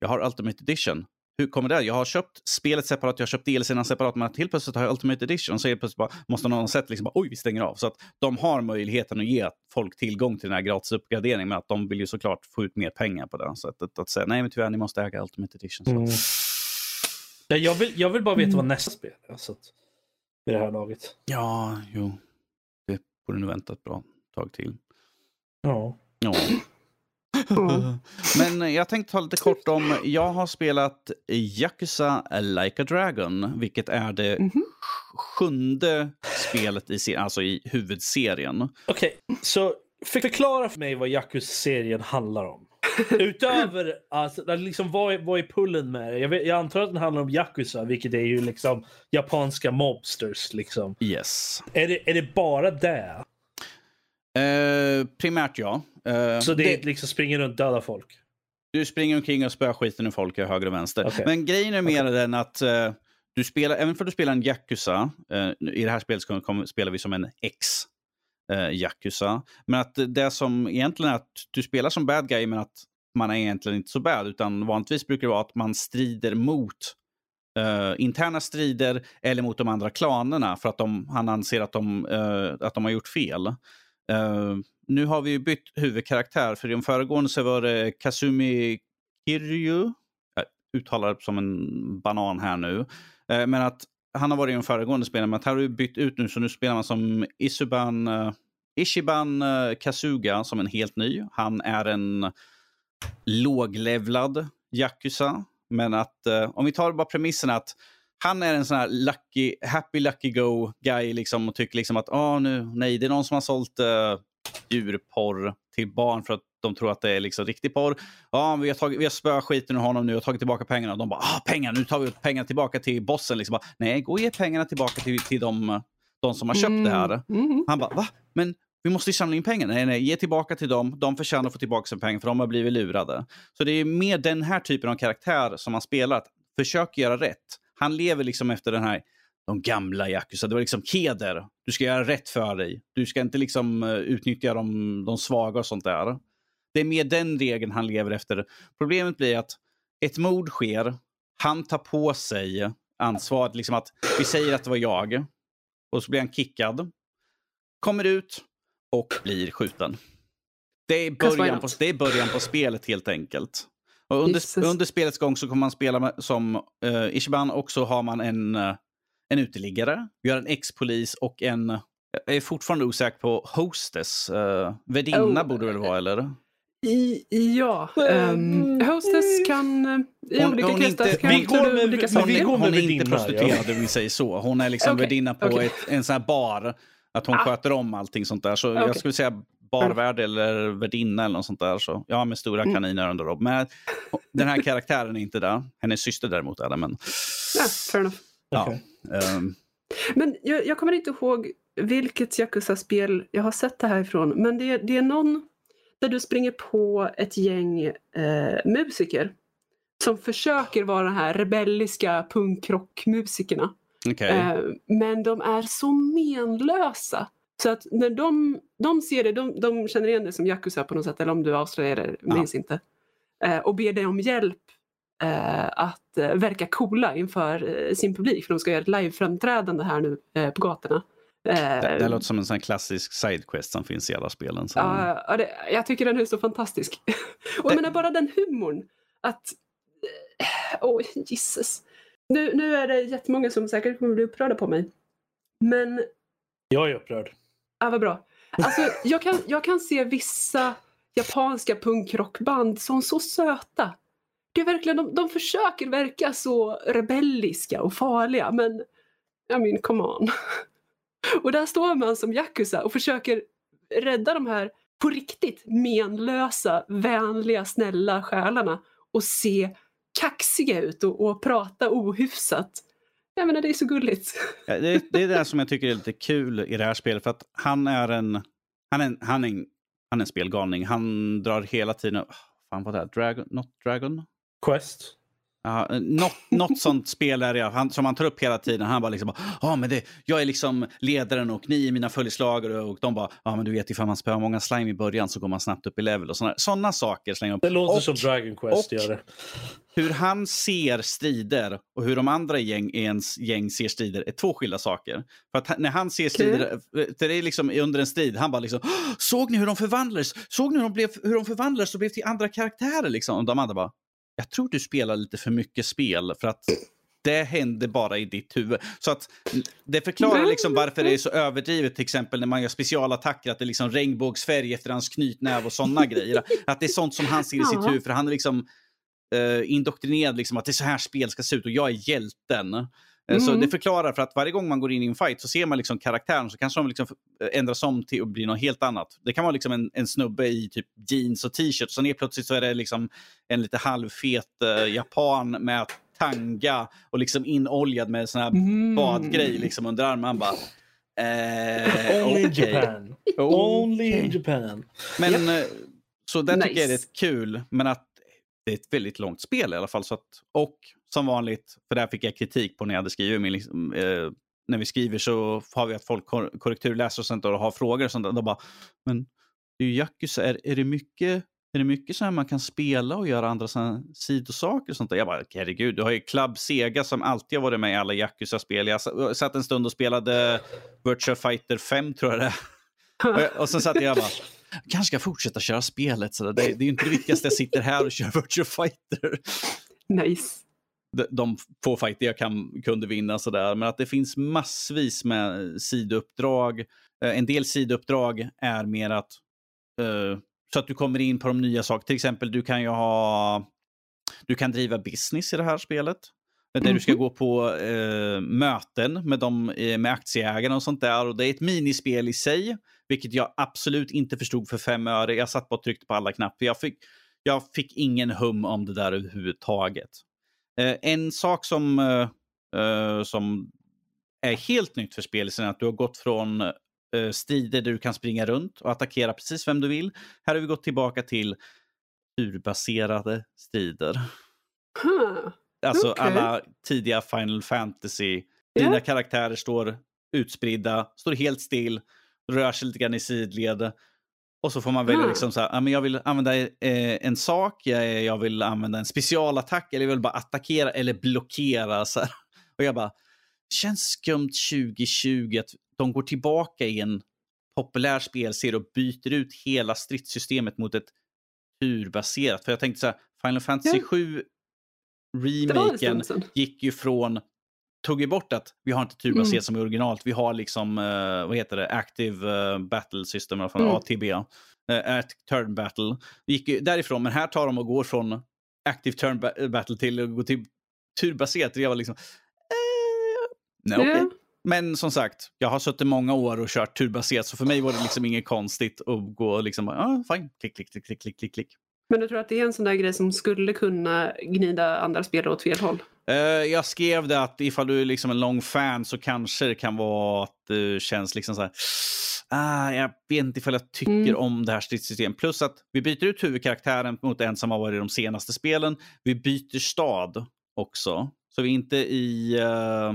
jag har Ultimate Edition. Hur kommer det? Jag har köpt spelet separat, jag har köpt DLCn separat, men att helt plötsligt har jag Ultimate Edition. Så helt plötsligt bara, måste någon ha sett liksom bara, oj, vi stänger av. Så att de har möjligheten att ge folk tillgång till den här gratis uppgraderingen, men att de vill ju såklart få ut mer pengar på det. Att, att säga, nej men tyvärr, ni måste äga Ultimate Edition. Så. Mm. Ja, jag, vill, jag vill bara veta vad nästa spel är. Så att, vid det här laget. Ja, jo. Det borde nog vänta ett bra tag till. Ja. Ja. Men jag tänkte ta lite kort om, jag har spelat Yakuza Like a Dragon, vilket är det Mhm. sjunde spelet i, serien, alltså i huvudserien. Okej, så för- förklara för mig vad Yakuza-serien handlar om. Utöver, alltså, liksom, vad, är, vad är pullen med det? Jag, vet, jag antar att den handlar om Yakuza, vilket är ju liksom japanska mobsters. Liksom. Yes. Är, det, är det bara det? Eh, primärt ja. Eh, Så det, det- liksom springer runt döda folk? Du springer omkring och spöar skiten ur folk i höger och vänster. Okej. Men grejen är mer den att eh, du spelar, även för att du spelar en Yakuza, eh, i det här spelet kommer- spelar vi som en ex eh, Yakuza. Men att det som egentligen är att du spelar som bad guy men att man är egentligen inte så bad. Utan vanligtvis brukar det vara att man strider mot eh, interna strider eller mot de andra klanerna för att de, han anser att de, eh, att de har gjort fel. Eh, nu har vi ju bytt huvudkaraktär. För i de föregående så var det Kazumi Kiryu. Jag uttalar det som en banan här nu. Eh, men att han har varit i de föregående spelen, men att här har vi bytt ut nu. Så nu spelar man som Isuban, eh, Ishiban eh, som en helt ny. Han är en låglevlad Yakuza. Men att eh, om vi tar bara premissen att han är en sån här lucky, happy lucky go guy liksom och tycker liksom att ah, nu, nej, det är någon som har sålt uh, djurporr till barn för att de tror att det är liksom riktig porr. Ja, vi har, tagit, vi har spöat skiten ur honom nu och tagit tillbaka pengarna. Och de bara, ah, pengar, nu tar vi pengarna tillbaka till bossen. Liksom bara, nej, gå och ge pengarna tillbaka till, till de, de som har köpt det här. Mm. Han bara, va? Men vi måste ju samla in pengar. Nej, nej, ge tillbaka till dem. De förtjänar att få tillbaka sina pengar för de har blivit lurade. Så det är mer den här typen av karaktär som han spelar. Att försök göra rätt. Han lever liksom efter den här, de gamla Yakuza. Det var liksom heder. Du ska göra rätt för dig. Du ska inte liksom eh, utnyttja de, de svaga och sånt där. Det är mer den regeln han lever efter. Problemet blir att ett mord sker. Han tar på sig ansvaret. Liksom att vi säger att det var jag. Och så blir han kickad. Kommer ut och blir skjuten. Det är början, på, det är början på spelet helt enkelt. Och under, under spelets gång så kommer man spela med, som uh, Ishiban och så har man en, eh, en uteliggare. Vi har en ex-polis och en, jag är fortfarande osäker på hostess. Uh, värdinna Oh. borde det väl vara eller? I, ja, Mm. um, hostess kan eh, i Hon- olika hon kretsar inte- kan vi går med- olika men saker. vi går Hon med är inte prostituerad om vi säger så. Hon är liksom Okej, värdinna på okej. ett, en sån här bar. Att hon Ah. sköter om allting sånt där. Så jag Okej. skulle säga barvärd eller värdinna eller något sånt där. Så, ja, med stora Mm. kaniner under dem. Men den här karaktären är inte där. Hennes syster däremot är det. Men, Ja, fair enough. Ja, ehm, Men jag, jag kommer inte ihåg vilket Yakuza-spel jag har sett det här ifrån. Men det, det är någon där du springer på ett gäng eh, musiker som försöker vara de här rebelliska punkrockmusikerna. okej. Eh, men de är så menlösa. Så att när de, de ser det, de, de känner igen det som Yakuza på något sätt, eller om du avslöjar det, Ja. minns inte. Eh, och ber dig om hjälp att eh, verka coola inför eh, sin publik, för de ska göra ett liveframträdande här nu eh, på gatorna. Eh, det, det låter som en sån klassisk sidequest som finns i alla spelen. Så. Ja, ja, det, jag tycker den är så fantastisk. <laughs> och jag menar bara den humorn. Att... Åh, oh, Jesus. Nu, nu är det jättemånga som säkert kommer bli upprörda på mig. Men, Jag är upprörd. ja vad bra. Alltså, jag, kan, jag kan se vissa japanska punkrockband som så söta. Det är verkligen, de, de försöker verka så rebelliska och farliga, men I mean, come on. <laughs> Och där står man som Yakuza och försöker rädda de här på riktigt menlösa, vänliga, snälla själarna och se kaxiga ut och, och prata ohyfsat. Jag menar, det är så gulligt. <laughs> Ja, det, det är det som jag tycker är lite kul i det här spelet. För att han är en, han är en, han är en, han är en spelgalning. Han drar hela tiden... Fan vad det är? Dragon? Not Dragon? Quest. Ja, något, något sånt spel är det han, som han tar upp hela tiden. Han bara liksom, ja men det, jag är liksom ledaren och ni är mina följeslagare. Och de bara, ja men du vet ifall man spöar många slime i början så går man snabbt upp i level. och såna saker slänger de Det låter Och- som Dragon Quest och- gör det. Hur han ser strider och hur de andra gäng, ens gäng ser strider är två skilda saker. För att när han ser strider, för det är liksom under en strid, han bara liksom, "Åh, såg ni hur de förvandlades? Såg ni hur de, blev, hur de förvandlades och blev till andra karaktärer? Liksom? Och de andra bara, jag tror du spelar lite för mycket spel för att det händer bara i ditt huvud. Så att det förklarar liksom varför det är så överdrivet till exempel när man gör specialattacker att det är liksom regnbågsfärg efter hans knytnäv och sådana <laughs> grejer. Att det är sånt som han ser i sitt huvud för han är liksom uh, indoktrinerad liksom att det är så här spel ska se ut och jag är hjälten. Eh, Så Mm. det förklarar för att varje gång man går in i en fight så ser man liksom karaktären så kanske de liksom eh, ändras om till att bli något helt annat. Det kan vara liksom en, en snubbe i typ jeans och t-shirt. Så helt plötsligt så är det liksom en lite halvfet eh, japan med tanga och liksom inoljad med sån här Mm. badgrej liksom under armen. Man bara... Eh, Only in. Japan. Only in Japan. Men eh, så där tycker jag det är Nice. rätt kul. Men att det är ett väldigt långt spel i alla fall. Så att, och som vanligt, för där fick jag kritik på när jag hade skrivit min, liksom, eh, när vi skriver så har vi att folk kor korrekturläser och sånt och har frågor och sånt där. De bara, men det är ju Yakuza, är, är det mycket är det mycket så här man kan spela och göra andra såna sidosaker och sånt där? Jag bara, herregud, du har ju Club Sega som alltid har varit med i alla Yakuza-spel. Jag sa- jag satt en stund och spelade Virtua Fighter 5 tror jag det. <laughs> Och jag- Och så satt jag bara, kanske ska fortsätta köra spelet. Så det, det är inte det viktigaste jag sitter här och kör Virtua Fighter. Nice. De, de få fighter jag kan, kunde vinna sådär. Men att det finns massvis med sidouppdrag. Eh, En del sidouppdrag är mer att eh, så att du kommer in på de nya sakerna. Till exempel, du kan ju ha du kan driva business i det här spelet. Där du ska Mhm. gå på eh, möten med, dem, eh, med aktieägarna och sånt där. Och det är ett minispel i sig, vilket jag absolut inte förstod för fem öre. Jag satt bara och tryckte på alla knappar. Jag fick, jag fick ingen hum om det där överhuvudtaget. Eh, en sak som, eh, eh, som är helt nytt för spelet är att du har gått från eh, strider där du kan springa runt och attackera precis vem du vill. Här har vi gått tillbaka till turbaserade strider. Huh. Alltså Okej. alla tidiga Final Fantasy. Dina karaktärer står utspridda, står helt still, rör sig lite grann i sidled. Och så får man välja Ah. liksom så här, jag vill använda eh, en sak, jag, vill använda en specialattack eller jag vill bara attackera eller blockera. <laughs> Så här. Och jag bara, känns skumt 2020 att de går tillbaka i en populär spelserie och byter ut hela stridssystemet mot ett turbaserat. För jag tänkte så här, Final Fantasy Ja. 7 Det var en remaken gick ju från tog ju bort att vi har inte turbaserat Mm. som i originalet. Vi har liksom, eh, vad heter det, Active eh, Battle System, från Mm. ATB. Uh, turn Battle. Gick ju därifrån, men här tar de och går från Active Turn ba- Battle till att gå till turbaserat. Jag var liksom, eh, nej, okej. Ja. Men som sagt, jag har suttit många år och kört turbaserat, så för mig var det liksom inget konstigt att gå och liksom, ah, fine, klick, klick, klick, klick, klick, klick. Men du tror att det är en sån där grej som skulle kunna gnida andra spelare åt fel håll? Eh, jag skrev det att ifall du är liksom en lång fan så kanske det kan vara att det känns liksom så här. Ah, jag vet inte ifall jag tycker Mm. om det här stridssystemet. Plus att vi byter ut huvudkaraktären mot en som har varit i de senaste spelen. Vi byter stad också. Så vi är inte i... eh,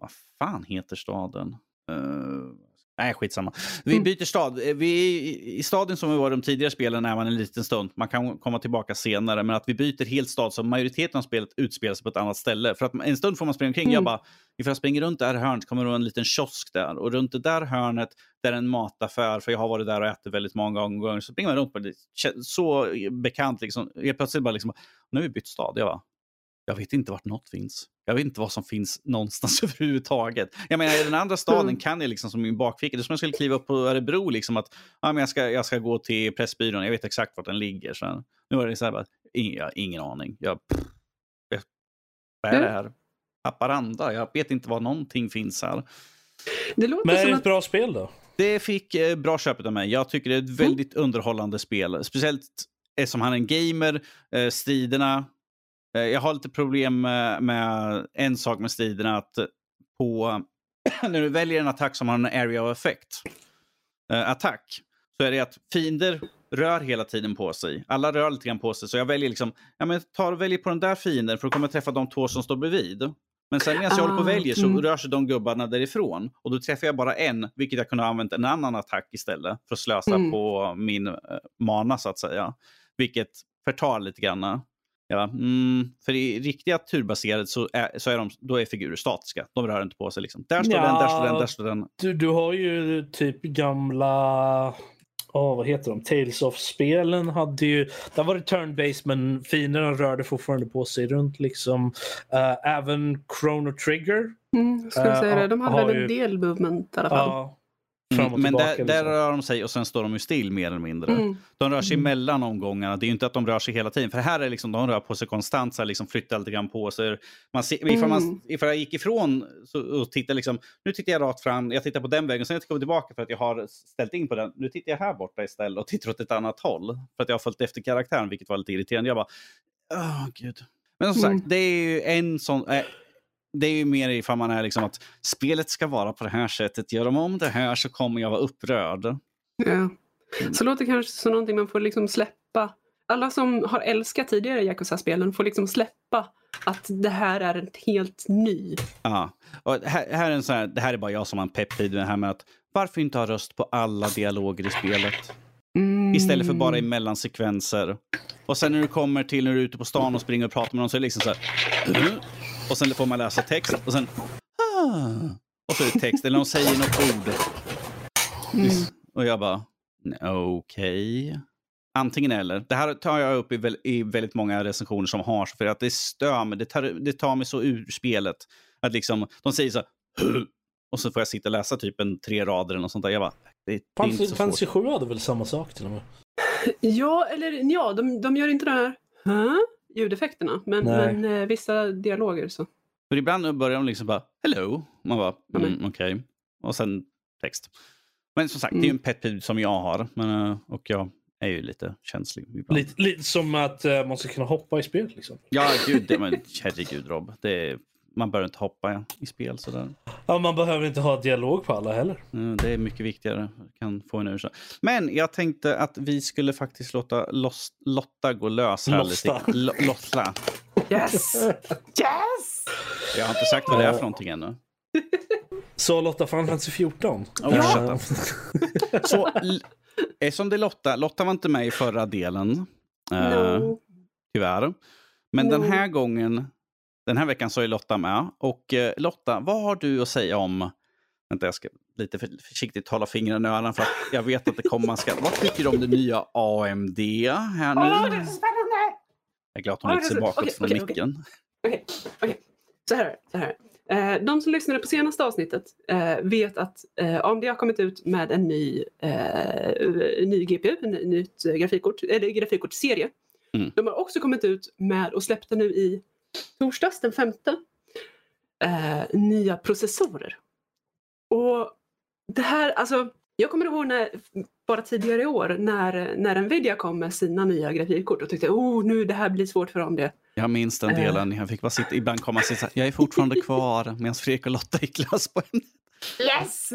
vad fan heter staden? Uh, nej, skitsamma. Vi Mm. byter stad. Eh, Vi i- staden som vi var i de tidigare spelen är man en liten stund. Man kan komma tillbaka senare. Men att vi byter helt stad så majoriteten av spelet utspelar sig på ett annat ställe. För att en stund får man springa omkring. Jag Mm. bara, ifall jag springer runt det här hörnet kommer det vara en liten kiosk där. Och runt det där hörnet där är en mataffär. För jag har varit där och ätit väldigt många gånger. Så springer man runt på det. Så bekant liksom. Helt plötsligt bara liksom, nu har vi bytt stad. Jag bara, jag vet inte vart något finns. Jag vet inte vad som finns någonstans <laughs> överhuvudtaget. Jag menar, i den andra staden Mm. kan jag liksom som min bakficka. Det är som jag skulle kliva upp på Örebro, liksom att ja, men jag, ska, jag ska gå till Pressbyrån. Jag vet exakt vart den ligger. Så nu var det så här, bara, ing, jag har ingen aning. Jag, jag, vad är det här? Haparanda? Jag vet inte var någonting finns här. Det låter Men är som det att... ett bra spel då? Det fick eh, bra köpet av mig. Jag tycker det är ett väldigt underhållande spel. Speciellt eftersom han är en gamer. Eh, striderna. Eh, jag har lite problem med, med en sak med striderna. Att på, <clears throat> när du väljer en attack som har en area of effect. Eh, attack. Så är det att fiender rör hela tiden på sig. Alla rör lite grann på sig. Så jag väljer liksom, ja men tar och väljer på den där fienden för då kommer jag träffa de två som står bredvid. Men sen medan jag håller på och Ah, väljer så mm. rör sig de gubbarna därifrån. Och då träffar jag bara en, vilket jag kunde ha använt en annan attack istället. För att slösa Mm. på min eh, mana så att säga. Vilket förtar lite grann. Ja, mm, för i riktiga turbaserade så är, så är de, då är figurer statiska. De rör inte på sig. Liksom. Där står Ja. den, där står den, där står den. Du, du har ju typ gamla... Åh, vad heter de? Tales of-spelen hade ju... Där var det turn-based men fienderna rörde fortfarande på sig runt liksom. Eh, även Chrono Trigger. Mm, skulle Eh, säga det. De hade har väl ju- en del movement i alla fall. Ja. Fram och Mm, men tillbaka. där, där liksom. rör de sig och sen står de ju still mer eller mindre. Mm. De rör sig Mm. mellan omgångarna. Det är ju inte att de rör sig hela tiden. För här är liksom, de rör på sig konstant, så här, liksom flyttar lite grann på sig. Man ser, ifall, man, Mm. ifall jag gick ifrån så, och tittade liksom, nu tittar jag rakt fram, jag tittar på den vägen, sen jag kommer tillbaka för att jag har ställt in på den. Nu tittar jag här borta istället och tittar åt ett annat håll. För att jag har följt efter karaktären, vilket var lite irriterande. Jag bara, åh gud. Men som sagt, Mm. det är ju en sån... Eh, det är ju mer ifall man är liksom att spelet ska vara på det här sättet. Gör de om det här så kommer jag vara upprörd. Ja. Så låter det kanske som någonting man får liksom släppa. Alla som har älskat tidigare Yakuza-spelen får liksom släppa att det här är en helt ny. Ja. Och här, här är en sån här, det här är bara jag som har en peptid med det här med att varför inte ha röst på alla dialoger i spelet? Mm. Istället för bara i mellansekvenser. Och sen när du kommer till när du är ute på stan och springer och pratar med någon så är det liksom så här. Och sen får man läsa text och sen. "Ah." Och så är det text eller de säger något ord. Mm. Och jag bara, "Nej, okej. Antingen eller. Det här tar jag upp i, väl, i väldigt många recensioner som har för att det stör mig. Det tar, det tar mig så ur spelet. Att liksom, de säger så här, och så får jag sitta och läsa typ en tre rader eller något sånt där. Jag bara, det, det är inte så Fantasy svårt. 7 hade väl samma sak till och med? Ja, eller ja, de, de gör inte de här huh? Ljudeffekterna. Men, men eh, vissa dialoger så. För ibland börjar de liksom bara, hello. Man bara, mm, Mm. okej. Och sen text. Men som sagt, det är ju en pet peeve som jag har. Men, eh, och jag är ju lite känslig ibland. Lite, lite som att eh, man ska kunna hoppa i spel. Liksom. Ja, gud, det, men, herregud Rob. Det är, man bör inte hoppa i spel sådär. Ja, man behöver inte ha dialog på alla heller. Mm, Det är mycket viktigare. Kan få en ursäkt. Men jag tänkte att vi skulle faktiskt låta Los- Lotta gå lös här Losta. lite. Lo- Lotta. Yes! yes! Jag har inte sagt vad det är för någonting ännu. Så Lotta, Final Fantasy 14. Oh, Eh, Så, eftersom det är Lotta. Lotta var inte med i förra delen. eh, No. Tyvärr. Men No. den här gången, den här veckan så är Lotta med. Och eh, Lotta, vad har du att säga om... Vänta, jag ska lite för, försiktigt hålla fingrarna i öronen för att jag vet att det kommer. Ska, vad tycker du om det nya AMD här nu? Åh, det är så spännande! Jag är glad att hon inte ser bakåt okej, från okej. micken. Okej, okej. Så här, så här. Eh, de som lyssnade på senaste avsnittet eh, vet att eh, AMD har kommit ut med en ny, eh, ny GPU, en ny- nytt grafikkort, eller grafikkortsserie. Mm. De har också kommit ut med och släppte nu i torsdags den femte eh, nya processorer. Och det här, alltså jag kommer ihåg när, bara tidigare i år när, när Nvidia kom med sina nya grafikkort och tyckte oh nu det här blir svårt för AMD. Jag minns den Eh. delen. Jag fick bara sitta, ibland komma och här, jag är fortfarande kvar medan Fredrik och Lotta gick lös på en. Yes!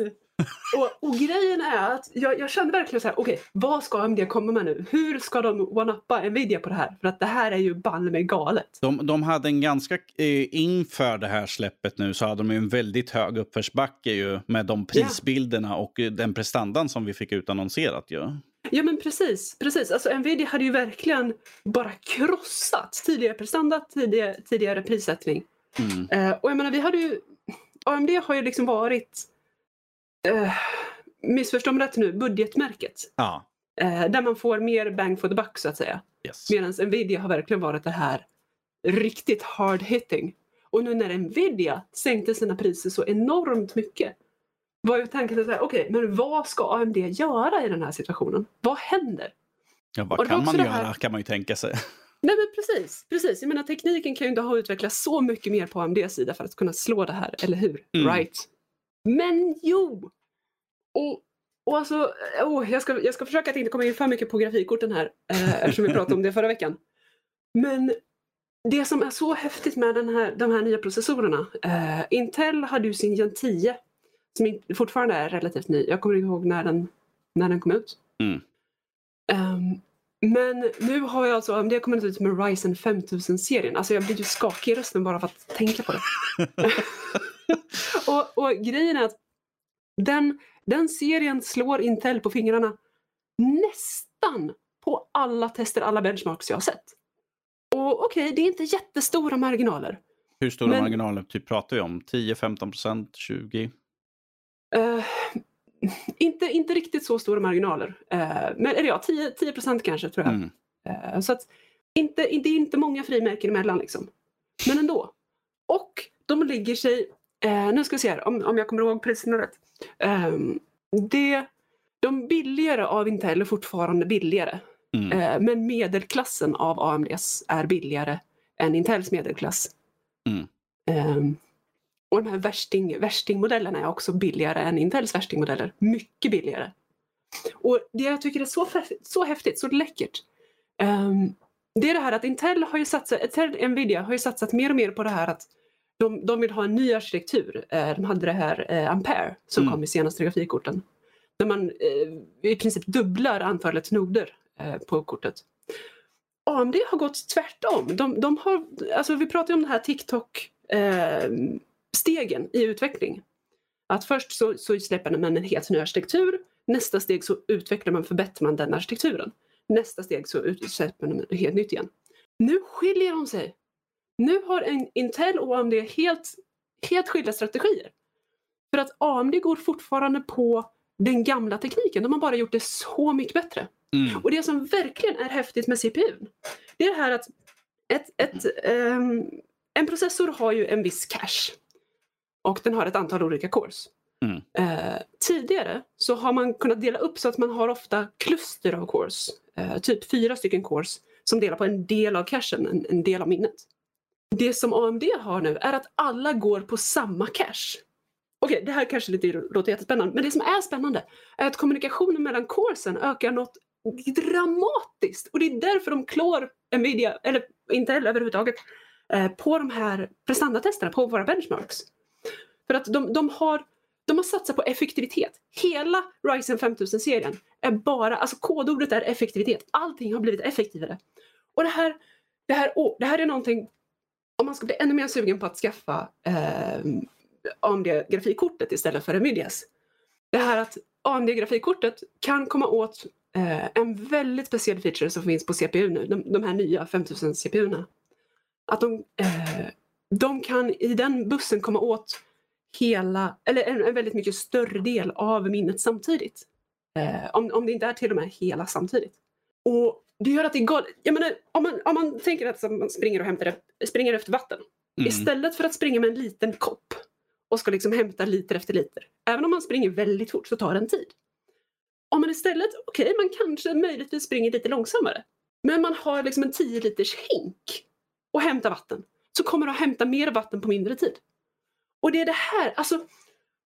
Och, och grejen är att jag, jag kände verkligen så här, okej, vad ska AMD komma med nu? Hur ska de one-uppa Nvidia på det här? För att det här är ju banne mig galet. De, de hade en ganska, eh, inför det här släppet nu så hade de ju en väldigt hög uppförsbacke ju med de prisbilderna och eh, den prestandan som vi fick utannonserat ju. Ja men precis, precis. Alltså Nvidia hade ju verkligen bara krossat tidigare prestanda, tidigare, tidigare prissättning. Mm. Eh, och jag menar vi hade ju, AMD har ju liksom varit, eh, missförstå mig rätt nu, budgetmärket. Ja, Eh, där man får mer bang for the buck så att säga. yes. Medan Nvidia har verkligen varit det här riktigt hard hitting. Och nu när Nvidia sänkte sina priser så enormt mycket var ju tanken att säga, okej, men vad ska AMD göra i den här situationen? Vad händer? Ja, vad kan man göra här- kan man ju tänka sig. Nej men precis, precis. Jag menar tekniken kan ju inte ha utvecklats så mycket mer på AMDs sida för att kunna slå det här, eller hur? Mm. Right? Men jo! Och, och alltså, oh, jag, ska, jag ska försöka att inte komma in för mycket på grafikkorten här eh, eftersom vi pratade om det förra veckan. Men det som är så häftigt med den här, de här nya processorerna. Eh, Intel hade ju sin Gen 10 som fortfarande är relativt ny. Jag kommer inte ihåg när den, när den kom ut. Mm. Ehm, men nu har jag alltså AMD kommit ut med Ryzen 5000-serien. Alltså jag blir ju skakig i rösten bara för att tänka på det. <laughs> och, och grejen är att den, den serien slår Intel på fingrarna nästan på alla tester, alla benchmarks jag har sett. Och okej, det är inte jättestora marginaler. Hur stora Men- marginaler typ pratar vi om? 10-15 procent? 20? Eh, inte, inte riktigt så stora marginaler. Eh, men eller ja, 10, 10 procent kanske tror jag. Mm. Eh, så att inte, det är inte många frimärken emellan liksom. Men ändå. Och de ligger sig, eh, nu ska vi se här om, om jag kommer ihåg priserna rätt. Ehm, det, de billigare av Intel är fortfarande billigare. Mm. Men medelklassen av AMDs är billigare än Intels medelklass. Mm. Och de här värsting, värstingmodellerna är också billigare än Intels värstingmodeller. Mycket billigare. Och det jag tycker är så, så häftigt, så läckert. ehm, det är det här att Intel har ju satsat, Intel, Nvidia har ju satsat mer och mer på det här att de, de vill ha en ny arkitektur. Eh, de hade det här eh, Ampere som Mm. kom i senaste grafikkorten. Där man eh, i princip dubblar antalet noder eh, på kortet. AMD har gått tvärtom. De, de har, alltså vi pratar ju om det här TikTok-stegen i utveckling. Att först så, så släpper man en helt ny arkitektur. Nästa steg så utvecklar man förbättrar man den arkitekturen. Nästa steg så släpper man något helt nytt igen. Nu skiljer de sig. Nu har en Intel och AMD helt, helt skilda strategier. För att AMD går fortfarande på den gamla tekniken. De har bara gjort det så mycket bättre. Mm. Och det som verkligen är häftigt med CPUn, det är det här att ett, ett, ehm, en processor har ju en viss cache. Och den har ett antal olika cores. Mm. Eh, tidigare så har man kunnat dela upp så att man har ofta kluster av cores. Eh, typ fyra stycken cores som delar på en del av cachen, en, en del av minnet. Det som AMD har nu är att alla går på samma cache. Okej, det här kanske lite låter jättespännande, men det som är spännande är att kommunikationen mellan coresen ökar något dramatiskt. Och det är därför de klår Nvidia, eller Intel överhuvudtaget, eh, på de här prestandatesterna, på våra benchmarks. För att de, de, har, de har satsat på effektivitet. Hela Ryzen 5000-serien är bara, alltså kodordet är effektivitet. Allting har blivit effektivare. Och det här, det här, oh, det här är någonting, om man ska bli ännu mer sugen på att skaffa eh, AMD-grafikkortet istället för Nvidias. Det här att AMD-grafikkortet kan komma åt eh, en väldigt speciell feature som finns på CPU nu, de, de här nya 5000 CPU-erna. Att de, eh, de kan i den bussen komma åt hela, eller en, en väldigt mycket större del av minnet samtidigt. Eh, om, om det inte är till och med hela samtidigt. Och det gör att det är galet. Jag menar, om man, om man tänker att man springer och hämtar, springer efter vatten Mm. Istället för att springa med en liten kopp och ska liksom hämta liter efter liter. Även om man springer väldigt fort så tar det en tid. Om man istället, okej man kanske möjligtvis springer lite långsammare. Men man har liksom en 10 liters hink och hämtar vatten. Så kommer du att hämta mer vatten på mindre tid. Och det är det här, alltså...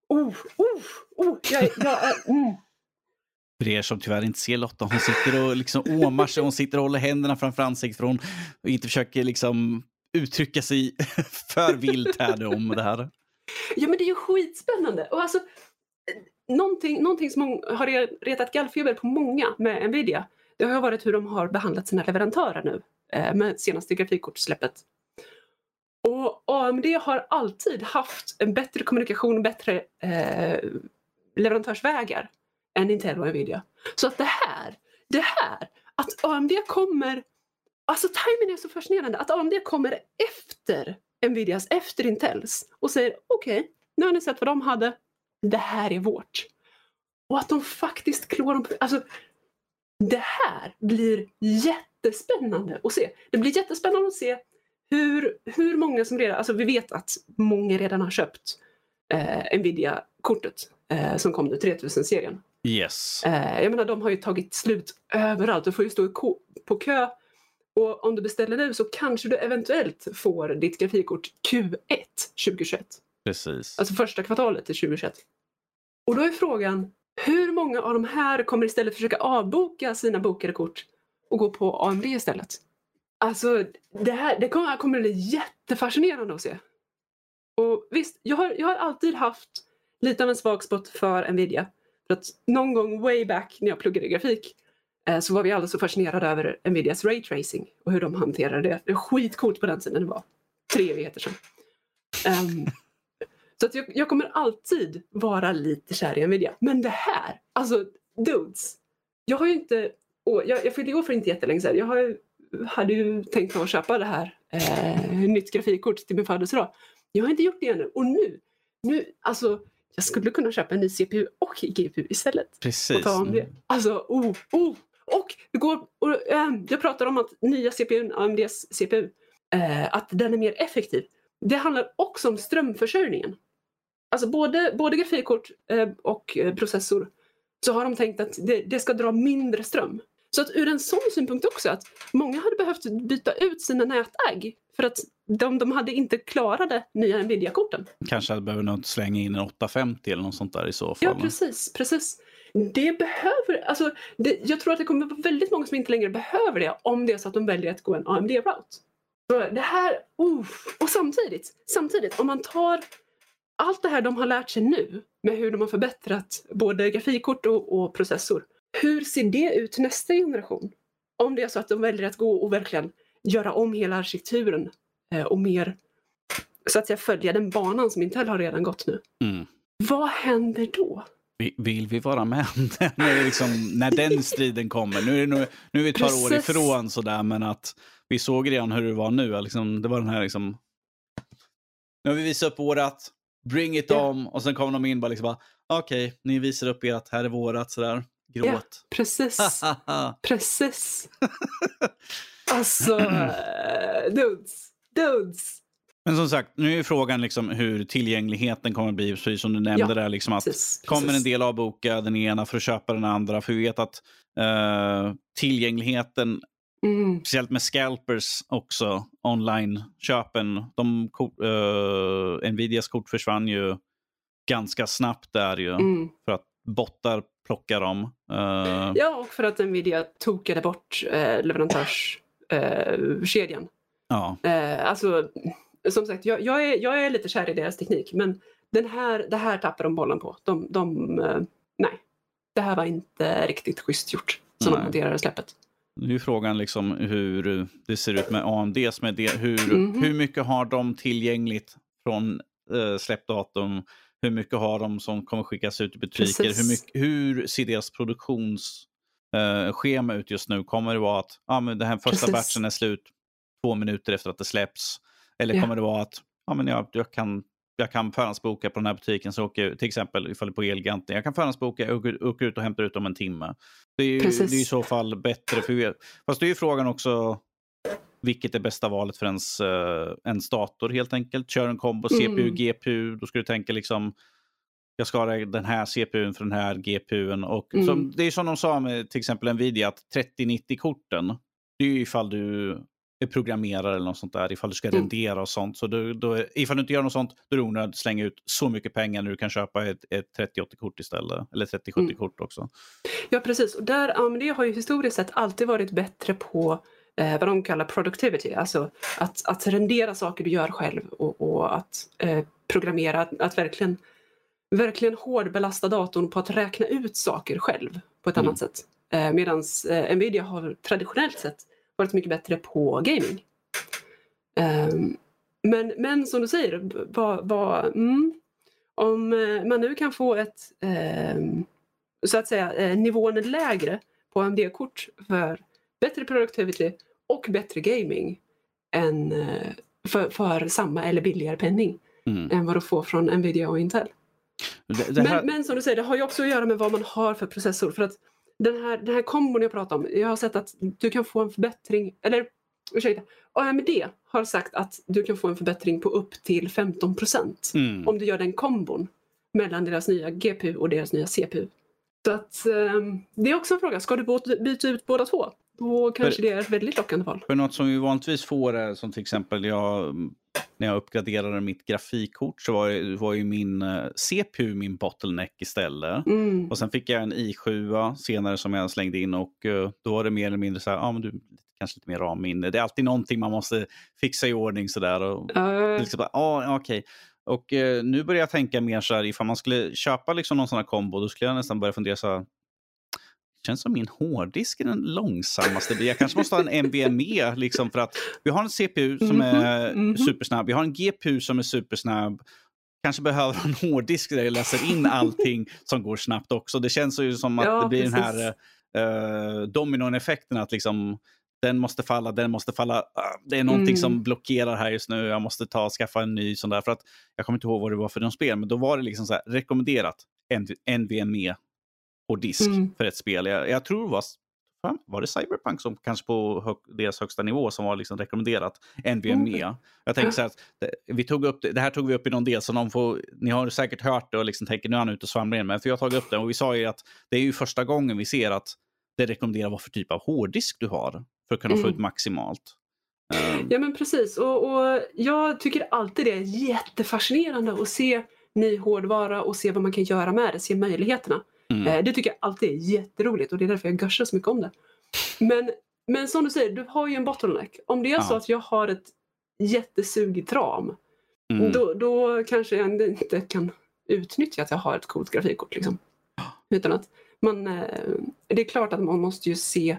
Oh, oh, oh, jag, jag, mm. <laughs> För er som tyvärr inte ser Lotta, hon sitter och liksom åmar sig. Hon sitter och håller händerna framför ansiktet för hon inte försöker liksom uttrycka sig <laughs> för vilt här om det här. Ja men det är ju skitspännande. Och alltså, någonting, någonting som har re- retat gallfeber på många med Nvidia, det har ju varit hur de har behandlat sina leverantörer nu eh, med senaste grafikkortssläppet. Och AMD har alltid haft en bättre kommunikation och bättre eh, leverantörsvägar än Intel och Nvidia. Så att det här, det här, att AMD kommer, alltså timingen är så fascinerande, att AMD kommer efter Nvidias, efter Intels och säger okej, nu har ni sett vad de hade, det här är vårt. Och att de faktiskt klår dem, alltså det här blir jättespännande att se. Det blir jättespännande att se hur, hur många som redan, alltså vi vet att många redan har köpt eh, Nvidia-kortet eh, som kom nu, 3000-serien. Yes. Eh, jag menar de har ju tagit slut överallt, du får ju stå på kö och om du beställer nu så kanske du eventuellt får ditt grafikkort Q1 2021. Precis. Alltså första kvartalet till 2021. Och då är frågan, hur många av de här kommer istället försöka avboka sina bokade kort och gå på AMD istället? Alltså, det här det kommer, kommer bli jättefascinerande att se. Och visst, jag har, jag har alltid haft lite av en svag spot för Nvidia. För att någon gång way back när jag pluggade grafik eh, så var vi alla så fascinerade över Nvidias raytracing och hur de hanterade det. Det var skitcoolt på den tiden, det var tre evigheter sedan. Um, så att jag, jag kommer alltid vara lite kär i Nvidia. Men det här, alltså dudes. Jag har ju inte, och jag, jag fyllde år för inte jättelänge sedan. Jag har, ju- hade ju tänkt mig att köpa det här, eh, nytt grafikkort till min födelsedag. Jag har inte gjort det ännu. Och nu, nu, alltså jag skulle kunna köpa en ny CPU och GPU istället. Precis. Och ta om det. Alltså, oh, oh. Och det går, och, ehm, jag pratar om att nya CPUn, AMDs CPU, eh, att den är mer effektiv. Det handlar också om strömförsörjningen. Alltså både, både grafikkort eh, och eh, processor så har de tänkt att det, det ska dra mindre ström. Så att ur en sån synpunkt också att många hade behövt byta ut sina nätägg för att de, de hade inte klarade nya Nvidia-korten. Kanske hade behöver nog slänga in en 850 eller något sånt där i så fall. Ja, precis. precis. Det behöver, alltså, det, jag tror att det kommer vara väldigt många som inte längre behöver det om det är så att de väljer att gå en AMD-route. Så det här, uh, och samtidigt, samtidigt, om man tar allt det här de har lärt sig nu med hur de har förbättrat både grafikkort och, och processor. Hur ser det ut nästa generation? Om det är så att de väljer att gå och verkligen göra om hela arkitekturen eh, och mer så att säga följa den banan som Intel har redan gått nu. Mm. Vad händer då? Vi- Vill vi vara med <laughs> när, liksom, när den striden kommer? Nu är, nog- nu är vi ett par år ifrån sådär, men att vi såg redan hur det var nu. Liksom, det var den här liksom... Nu har vi visat upp vårat, bring it Ja. on, och sen kommer de in bara liksom okej, ni visar upp ert, här är vårat, sådär. Gråt. Precis. <laughs> Precis. <laughs> Alltså, eh, dudes. Dudes. Men som sagt, nu är frågan liksom hur tillgängligheten kommer att bli, precis som du nämnde Ja, där. Liksom att Precis. kommer en precis. del avboka den ena för att köpa den andra. För vi vet att eh, tillgängligheten, Mm, speciellt med scalpers också, online-köpen, de, eh, Nvidias kort försvann ju ganska snabbt där ju. mm. För att bottar plockar dem. Eh, Ja, och för att Nvidia tokade bort eh, leverantörskedjan. Eh, ja. eh, alltså, som sagt, jag, jag, är, jag är lite kär i deras teknik, men den här, det här tappar de bollen på. De, de, eh, nej, det här var inte riktigt schysst gjort som Nej. de hanterade släppet. Nu är frågan liksom hur det ser ut med AMDs. Med det. Hur, Mhm. hur mycket har de tillgängligt från eh, släppdatum? Hur mycket har de som kommer skickas ut i butiker? Precis. Hur, mycket, hur ser deras produktionsschema eh, ut just nu? Kommer det vara att ah, men den här första Precis. batchen är slut två minuter efter att det släpps? Eller Ja. kommer det vara att ah, men jag, jag kan jag kan förhandsboka på den här butiken, så åker till exempel ifall det är på Elgiganten. Jag kan förhandsboka, jag åker, åker ut och hämtar ut om en timme. Det är ju det är i så fall bättre. För vi, fast det är ju frågan också, vilket är bästa valet för ens, uh, ens dator helt enkelt. Kör en kombo Mm. CPU, GPU. Då ska du tänka liksom jag ska ha den här CPUn för den här GPUn. Och Mm. som, det är som de sa med till exempel Nvidia att 3090-korten, det är ju ifall du är programmerare eller något sånt där, ifall du ska Mm. rendera och sånt. Så då, då, ifall du inte gör något sånt, då är det onödigt att slänga ut så mycket pengar när du kan köpa ett, ett 3080-kort istället. Eller 3070-kort också. Ja, precis. Och där, AMD har ju historiskt sett alltid varit bättre på eh, vad de kallar productivity, alltså att, att rendera saker du gör själv och, och att eh, programmera, att, att verkligen, verkligen hårdbelasta datorn på att räkna ut saker själv på ett Mm. annat sätt. Eh, Medan eh, Nvidia har traditionellt sett varit mycket bättre på gaming. Ehm, men, men som du säger, vad, vad, mm, om eh, man nu kan få ett ehm, så att säga eh, nivån lägre på AMD-kort för bättre productivity och bättre gaming än eh, för, för samma eller billigare penning Mm. än vad du får från Nvidia och Intel. Det, det här, Men, men som du säger, det har ju också att göra med vad man har för processor. För att den här, den här kombon jag pratar om, jag har sett att du kan få en förbättring, eller ursäkta, AMD har sagt att du kan få en förbättring på upp till 15 procent mm. om du gör den kombon mellan deras nya GPU och deras nya CPU. Så att ehm, det är också en fråga, ska du byta ut båda två? Då kanske det är ett väldigt lockande val. För något som vi vanligtvis får är som till exempel jag, när jag uppgraderade mitt grafikkort så var, var ju min eh, CPU min bottleneck istället. Mm. Och sen fick jag en i7 senare som jag slängde in och eh, då var det mer eller mindre så här, ja ah, men du, kanske lite mer RAM-minne. Det är alltid någonting man måste fixa i ordning sådär. Och, Eh, liksom ah, okej. Och eh, nu börjar jag tänka mer så här, ifall man skulle köpa liksom någon sån här kombo, då skulle jag nästan börja fundera så här, känns som min hårddisk är den långsammaste. Jag kanske måste ha en NVMe liksom för att vi har en CPU som Mhm, är mhm. supersnabb. Vi har en GPU som är supersnabb. Kanske behöver en hårddisk där jag läser in allting som går snabbt också. Det känns ju som att Ja, det blir den precis. här uh, dominoeffekten att liksom den måste falla, den måste falla. Ah, Det är någonting Mm. som blockerar här just nu. Jag måste ta skaffa en ny sån där. För att, jag kommer inte ihåg vad det var för de spel, men då var det liksom så här, rekommenderat NVMe på disk Mm. för ett spel. Jag, jag tror det var, var det Cyberpunk som kanske på hög, deras högsta nivå som var liksom rekommenderat NVMe. Mm. Jag tänker så här, vi tog upp det, det här tog vi upp i någon del, så någon får, ni har säkert hört det och liksom tänker nu är han ute och svamlar igen. Men för jag har tagit upp det och vi sa ju att det är ju första gången vi ser att det rekommenderar vad för typ av hårddisk du har för att kunna få Mm. ut maximalt. Ehm, Ja men precis och, och jag tycker alltid det är jättefascinerande att se ny hårdvara och se vad man kan göra med det, se möjligheterna. Mm. Eh, Det tycker jag alltid är jätteroligt och det är därför jag gushar så mycket om det. Men, men som du säger, du har ju en bottleneck. Om det är så Ja. att jag har ett jättesugigt ram, Mm. då, då kanske jag inte kan utnyttja att jag har ett coolt grafikkort. Liksom. Utan att man, eh, det är klart att man måste ju se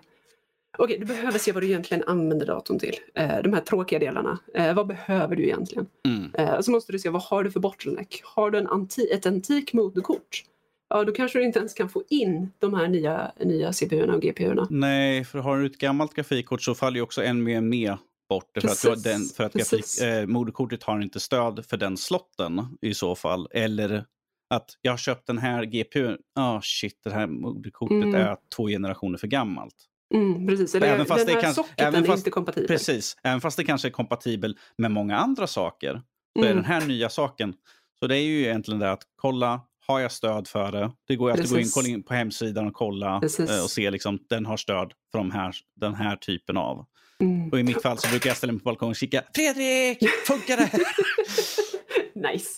Okej, du behöver se vad du egentligen använder datorn till. Eh, de här tråkiga delarna. Vad behöver du egentligen? Mm. Så måste du se vad har du för bottleneck. Har du en anti ett antik moderkort? Ja, då kanske du inte ens kan få in de här nya, nya CPU-erna och GPU-erna. Nej, för har du ett gammalt grafikkort så faller ju också NVMe bort. För att, Precis, den, för att grafik, eh, moderkortet har inte stöd för den slotten i så fall. Eller att jag har köpt den här GPUn. Ah shit, det här moderkortet Mm. är två generationer för gammalt. Mm, precis. Eller Även fast den det här kanske- även är fast- inte kompatibel. Precis, även fast det kanske är kompatibel med många andra saker. Så är Mm. den här nya saken. Så det är ju egentligen det att kolla, har jag stöd för det? Det går att gå in, Precis. på hemsidan och kolla Precis. eh, och se liksom den har stöd för de här, den här typen av. Mm. Och i mitt fall så brukar jag ställa mig på balkongen och kika. Fredrik, funkar det? <laughs> nice.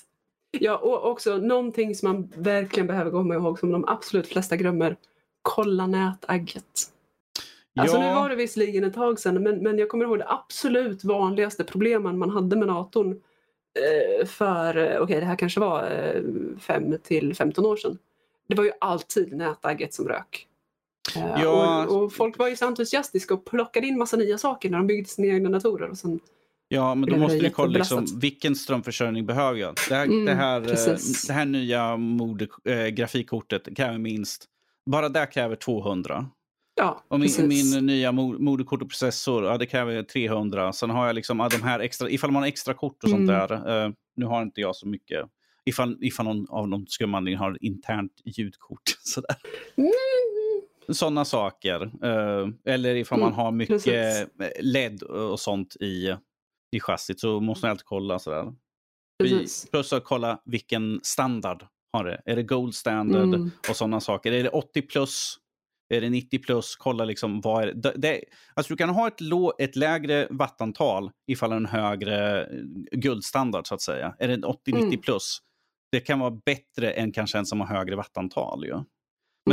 Ja, och också någonting som man verkligen behöver komma ihåg som de absolut flesta glömmer. Kolla nätagget. Alltså nu var det visserligen ett tag sedan men, men jag kommer ihåg det absolut vanligaste problemen man hade med datorn för, eh, okej det här kanske var eh, 5 till 15 år sedan. Det var ju alltid nätagget som rök. Eh, Ja. och, och folk var ju så entusiastiska och plockade in massa nya saker när de byggde sina egna datorer. Och sen, Ja, men då måste du kolla liksom, vilken strömförsörjning behöver jag. Det här, Mm, det här, eh, det här nya mode, äh, grafikkortet kräver minst, bara det kräver 200. Ja, Och min, precis. min nya mo- moderkort och processor, ja, det kräver 300. Sen har jag liksom ja, de här extra, ifall man har extra kort och sånt Mm. där. eh, nu har inte jag så mycket. Ifall, ifall någon av någon skum har internt ljudkort. <laughs> Sådär. Mm, Sådana saker. Eh, eller ifall man Mm, har mycket precis. eh, LED och sånt i, i chassit så måste man alltid kolla. Sådär. Precis. Plus att kolla vilken standard har det. Är det Gold standard Mm. och sådana saker. Är det 80 plus? Är det 90 plus? Kolla liksom vad är det? det, alltså du kan ha ett, lå, ett lägre wattantal ifall en högre eh, guldstandard så att säga. Är det en 80-90 Mm. plus? Det kan vara bättre än kanske en som har högre wattantal. Ju. Men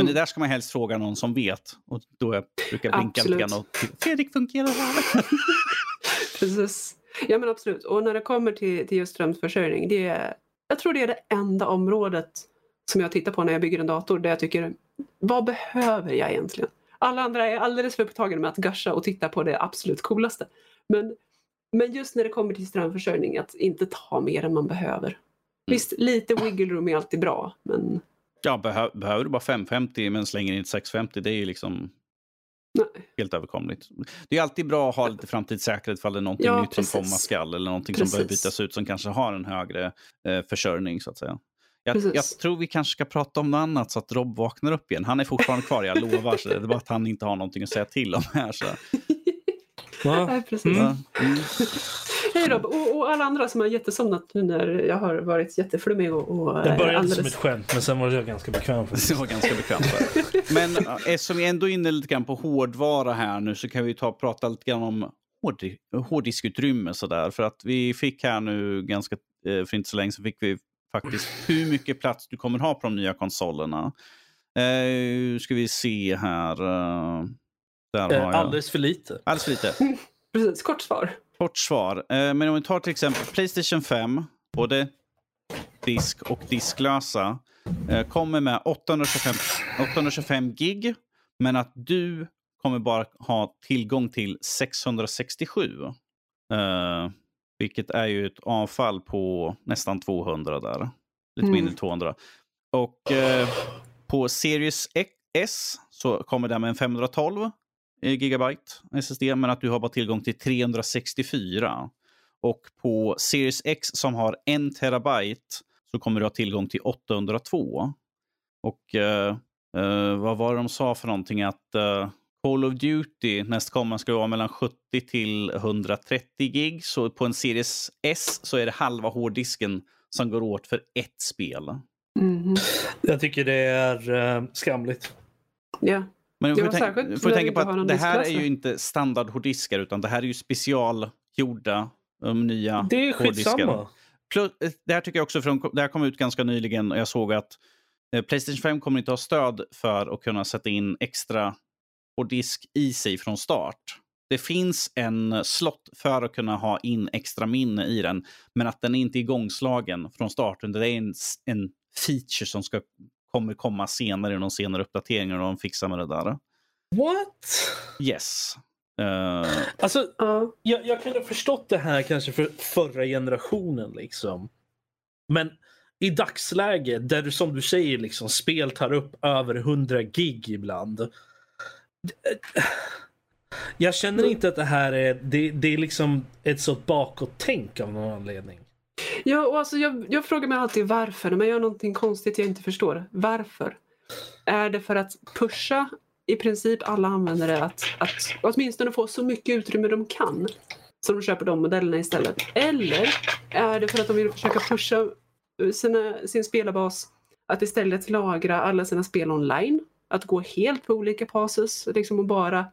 Mm. det där ska man helst fråga någon som vet. Och då jag brukar jag blinka lite grann och Fredrik fungerar här? <laughs> Precis. Ja men absolut. Och när det kommer till, till just strömförsörjning, det är, jag tror det är det enda området som jag tittar på när jag bygger en dator där jag tycker, vad behöver jag egentligen? Alla andra är alldeles för upptagna med att gusha och titta på det absolut coolaste. Men, men just när det kommer till strömförsörjning, att inte ta mer än man behöver. Visst, lite wiggle room är alltid bra, men Ja, behö, behöver du bara 550 men slänger in ett 650, det är ju liksom nej. helt överkomligt. Det är alltid bra att ha lite framtidssäkerhet ifall det är någonting Ja, nytt som precis. komma skall eller någonting som behöver Precis. bytas ut som kanske har en högre eh, försörjning så att säga. Jag, jag tror vi kanske ska prata om något annat så att Rob vaknar upp igen. Han är fortfarande kvar, jag lovar. Så det är bara att han inte har någonting att säga till om här. Så. <laughs> Ja. Nej, precis. Mm. Mm. Hej Rob, och, och alla andra som har jättesomnat nu när jag har varit jätteflummig och, och Det eh, började alldeles... som ett skämt men sen var jag ganska bekväm. <laughs> För Det var ganska bekvämt. Där. Men eh, eftersom vi ändå är inne lite grann på hårdvara här nu så kan vi ta och prata lite grann om hård, hårddiskutrymme. Så där. För att vi fick här nu ganska, eh, för inte så länge så fick vi faktiskt hur mycket plats du kommer ha på de nya konsolerna. Eh, ska vi se här. Eh, där har Eh, jag. Alldeles för lite. Alldeles för lite. <laughs> Precis, kort svar. Kort svar. Eh, men om vi tar till exempel Playstation 5, både disk och disklösa, eh, kommer med 825, 825 gig, men att du kommer bara ha tillgång till 667. Vilket är ju ett avfall på nästan 200 där. Lite Mm. mindre än 200. Och eh, på Series S så kommer det med en 512 eh, gigabyte SSD, men att du har bara tillgång till 364. Och på Series X som har en terabyte så kommer du ha tillgång till 802. Och eh, eh, vad var det de sa för någonting? Att eh, Call of Duty nästkommande ska vara mellan 70 till 130 gig. Så på en Series S så är det halva hårddisken som går åt för ett spel. Mhm. Jag tycker det är eh, skamligt. Ja. Men får, vi får tänka på att det här är ju inte standardhårddiskar utan det här är ju specialgjorda um, nya Det är skitsamma. Plus, eh, det här tycker jag också, från, det här kom ut ganska nyligen och jag såg att eh, Playstation 5 kommer inte ha stöd för att kunna sätta in extra hårddisk i sig från start. Det finns en slott för att kunna ha in extra minne i den, men att den är inte är igångslagen från starten. Det är en, en feature som ska, kommer komma senare i någon senare uppdatering och de fixar med det där. What? Yes. Eh, Alltså, Ja. jag, jag kunde ha förstått det här kanske för förra generationen liksom. Men i dagsläget där du som du säger liksom spel tar upp över 100 gig ibland. Jag känner inte att det här är, det, det är liksom ett sånt bakåt-tänk av någon anledning. Ja, och alltså jag, jag frågar mig alltid varför. När man gör någonting konstigt jag inte förstår. Varför? Är det för att pusha i princip alla användare att, att åtminstone få så mycket utrymme de kan? Så de köper de modellerna istället. Eller är det för att de vill försöka pusha sina, sin spelarbas att istället lagra alla sina spel online? Att gå helt på olika passes liksom och bara,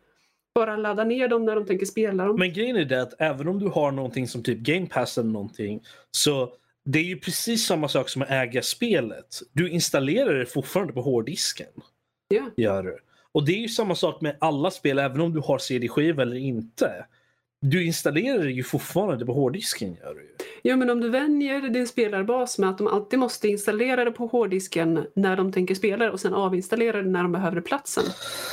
bara ladda ner dem när de tänker spela dem. Men grejen är det att även om du har någonting som typ Game Pass eller någonting så det är ju precis samma sak som att äga spelet. Du installerar det fortfarande på hårddisken. Ja. Gör du. Och det är ju samma sak med alla spel även om du har CD-skiva eller inte. Du installerar det ju fortfarande på hårddisken. Gör du. Ja, men om du vänjer din spelarbas med att de alltid måste installera det på hårddisken när de tänker spela det och sen avinstallera det när de behöver platsen.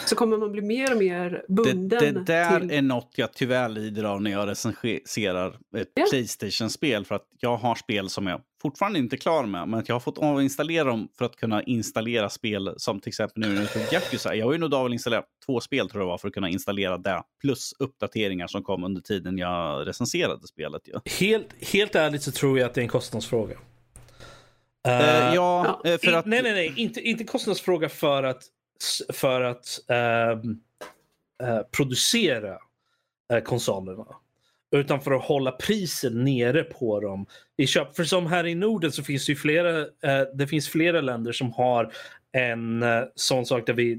Så kommer man bli mer och mer det, bunden det där till... är något jag tyvärr lider av när jag recenserar ett Ja. Playstation-spel. För att jag har spel som jag fortfarande inte klar med. Men att jag har fått avinstallera dem för att kunna installera spel som till exempel nu när jag Yakuza. Jag har ju nog avinstallerat två spel tror jag var för att kunna installera det. Plus uppdateringar som kom under tiden jag recenserade spelet. Ja, Helt, helt ärligt så tror jag att det är en kostnadsfråga. Eh, Eh, ja, eh, för in- att... Nej, nej, nej. Inte, inte kostnadsfråga för att för att ehm, eh, producera konsolerna. Utan för att hålla priset nere på dem. I köp. För som här i Norden så finns det ju flera, eh, det finns flera länder som har en eh, sån sak där vi,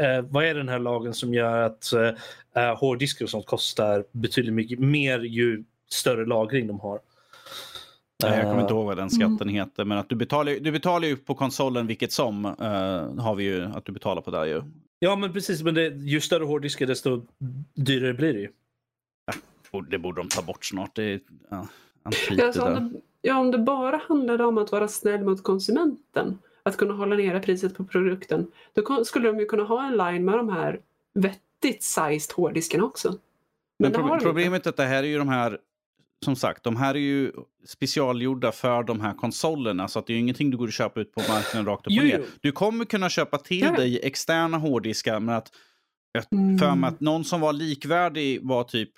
eh, vad är den här lagen som gör att eh, eh, hårddiskar och sånt kostar betydligt mycket mer ju större lagring de har. Jag kommer Eh, inte ihåg vad den skatten heter, men att du betalar, du betalar ju på konsolen vilket som eh, har vi ju att du betalar på där ju. Ja men precis, men det, ju större hårddiskar desto dyrare blir det ju. Och Det borde de ta bort snart. Det är ja, alltså, om, det, ja, om det bara handlade om att vara snäll mot konsumenten, att kunna hålla nere priset på produkten, då skulle de ju kunna ha en line med de här vettigt sized hårddiskarna också. Men, Men det prob- har de inte. problemet är att det här är ju de här, som sagt, de här är ju specialgjorda för de här konsolerna. Så att det är ju ingenting du går och köper ut på marknaden rakt upp och ner. Du kommer kunna köpa till Ja. dig externa hårddiskar, men att jag Mm. för mig att någon som var likvärdig var typ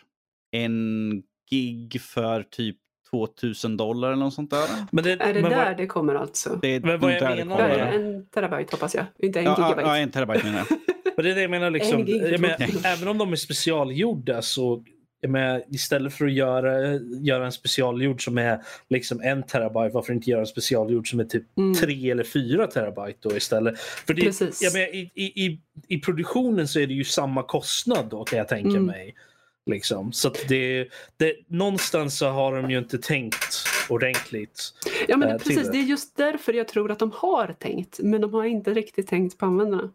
en gig för typ 2000 dollar eller något sånt där. Men det, Är det men där vad- det kommer alltså? Det är Men vad jag där det menar kommer. är- en terabyte hoppas jag, inte en Ja, gigabyte. ja, en terabyte menar jag. <laughs> Men det är det jag menar. Liksom, jag menar, 2000. även om de är specialgjorda så menar, istället för att göra, göra en specialgjord som är liksom en terabyte, varför inte göra en specialgjord som är typ Mm. tre eller fyra terabyte då istället? För det, Precis. jag menar, i, i, i, I produktionen så är det ju samma kostnad då kan jag tänka Mm. mig. Liksom. Så det, det, någonstans så har de ju inte tänkt ordentligt. Ja, men eh, det, till precis. det. Är just därför jag tror att de har tänkt, men de har inte riktigt tänkt på användarna.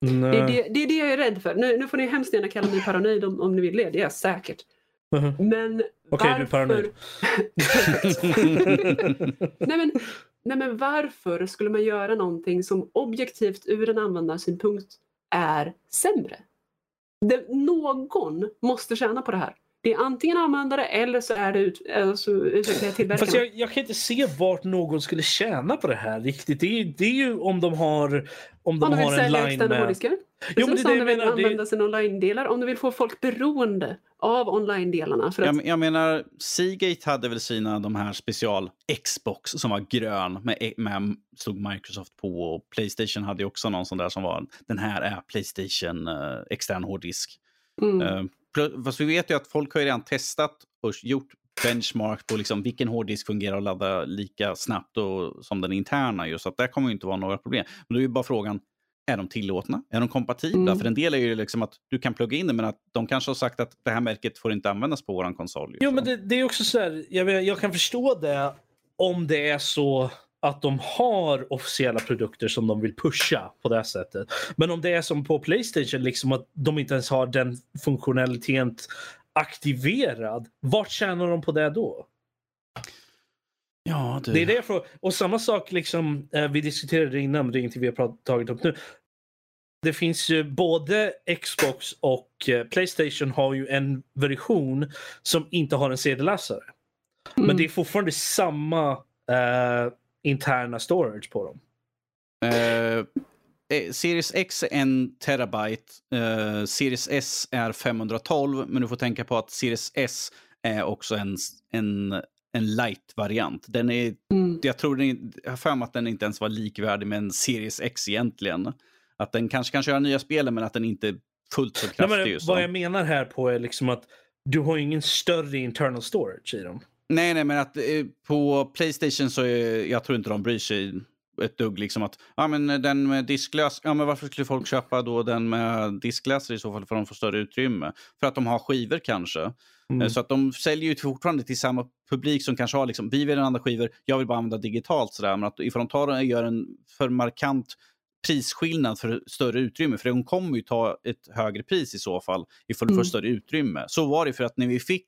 Det är det, det är det jag är rädd för. Nu, nu får ni hemskt gärna kalla mig paranoid om, om ni vill det, det är jag säkert. Mhm. Men Okej, du är varför... paranoid. <laughs> nej, men, nej men varför skulle man göra någonting som objektivt ur en användarsynpunkt är sämre? Det, någon måste tjäna på det här. Det är antingen användare eller så är det ut, alltså, tillverkarna. Fast jag, jag kan inte se vart någon skulle tjäna på det här riktigt. Det är, det är ju om de har, om de om har en line med... hårddiskar. Jo, men det är om det du jag vill menar. använda sina online-delar. Om du vill få folk beroende av online-delarna. För att, Jag, jag menar, Seagate hade väl sina de här special Xbox som var grön med, med stod Microsoft på och Playstation hade ju också någon sån där som var den här är Playstation eh, extern hårddisk. mm, Eh, fast vi vet ju att folk har ju redan testat och gjort benchmark på liksom vilken hårddisk fungerar och ladda lika snabbt och, som den interna. Ju, så att där kommer ju inte vara några problem. Men då är ju bara frågan, är de tillåtna? Är de kompatibla? Mm. För en del är ju liksom att du kan plugga in det men att de kanske har sagt att det här märket får inte användas på våran konsol. Jo, Så. men det, det är också så här, jag, jag kan förstå det om det är så att de har officiella produkter som de vill pusha på det sättet. Men om det är som på Playstation, liksom att de inte ens har den funktionaliteten aktiverad, vart tjänar de på det då? Ja, du. Det är det jag frågar. Och samma sak, liksom, eh, vi diskuterade det innan, men det är ingenting vi har tagit upp nu. Det finns ju både Xbox och eh, Playstation har ju en version som inte har en CD-läsare. Men mm. det är fortfarande samma eh, interna storage på dem. Eh, Series X är en terabyte, eh, Series S är 512, men du får tänka på att Series S är också en, en, en light-variant. Den är, Mm. jag tror den, jag har för mig att den inte ens var likvärdig med en Series X egentligen. Att den kanske kan köra nya spel, men att den inte är fullt så Nej, kraftig. men, ju, så. vad jag menar här på är liksom att du har ingen större internal storage i dem. Nej, nej, men att eh, på Playstation så är, jag tror inte de bryr sig ett dugg. Liksom att, ja, men den med disklös, ja, men varför skulle folk köpa då den med diskläsare i så fall för att de får större utrymme? För att de har skivor kanske. Mm. Eh, Så att de säljer ju fortfarande till samma publik som kanske har liksom, vi vill använda skivor, jag vill bara använda digitalt. Sådär. Men att ifall de tar och gör en för markant prisskillnad för större utrymme, för de kommer ju ta ett högre pris i så fall ifall du får Mm. större utrymme. Så var det för att när vi fick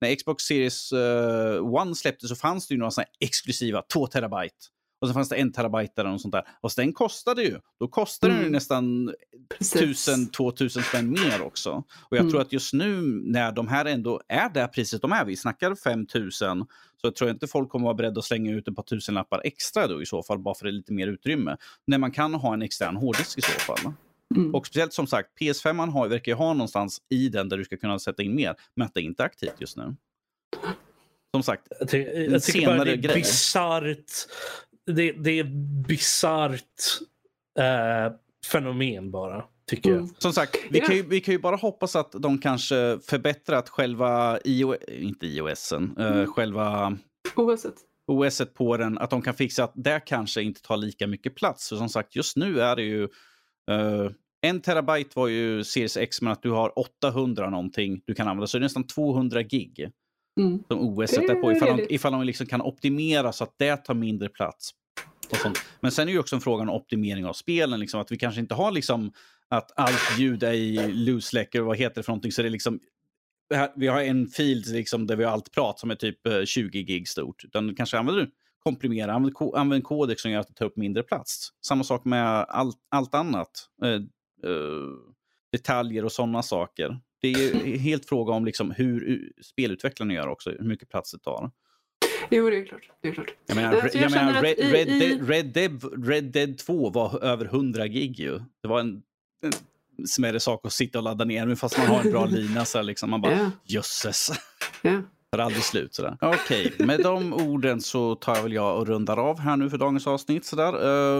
när Xbox Series uh, One släpptes så fanns det ju några här exklusiva 2 terabyte. Och så fanns det en terabyte eller något sånt där. Och så den kostade ju. Då kostade den ju Mm. nästan Precis. 1000-2000 spänn mer också. Och jag Mm. tror att just nu när de här ändå är det priset de är, vi snackar 5000, så tror jag inte folk kommer vara beredda att slänga ut ett par tusenlappar extra då i så fall, bara för det är lite mer utrymme. När man kan ha en extern hårddisk i så fall. Mm. Och speciellt som sagt, PS5 har, verkar ju ha någonstans i den där du ska kunna sätta in mer, men att det inte är aktivt just nu. Som sagt, Jag, ty- jag tycker bara senare det är bisarrt. Det, det är bisarrt eh, fenomen bara, tycker jag. Mm. Som sagt, vi, kan ju, vi kan ju bara hoppas att de kanske förbättrat själva IO, inte iOSen, eh, Mm. själva Oavsett. OS på den, att de kan fixa att det kanske inte tar lika mycket plats. För som sagt, just nu är det ju... eh, en terabyte var ju Series X, men att du har 800 någonting du kan använda. Så det är nästan 200 gig Mm. som OS är på. Ifall de, ifall de liksom kan optimera så att det tar mindre plats. Och. Men sen är det ju också en fråga om optimering av spelen. Liksom, att vi kanske inte har liksom att allt ljud är i loose vad heter det för någonting. Så det är liksom vi har en fil liksom, där vi har allt prat som är typ eh, 20 gig stort. Utan kanske använder du komprimera, använd, ko- använd kodek som gör att det tar upp mindre plats. Samma sak med allt, allt annat. Eh, eh, detaljer och sådana saker. Det är ju helt fråga om liksom hur spelutvecklarna gör också, hur mycket plats det tar. Jo, det är klart. Det är klart. Jag menar, jag jag menar Red, i- Red, i- Dead, Red, Dead, Red Dead 2 var över 100 gig ju. Det var en, en smärre sak att sitta och ladda ner, även fast man har en bra <laughs> lina. Så liksom, man bara, Ja. jösses. Ja. tar aldrig slut. Sådär. Okej, med de orden så tar väl jag och rundar av här nu för dagens avsnitt. Sådär. Uh,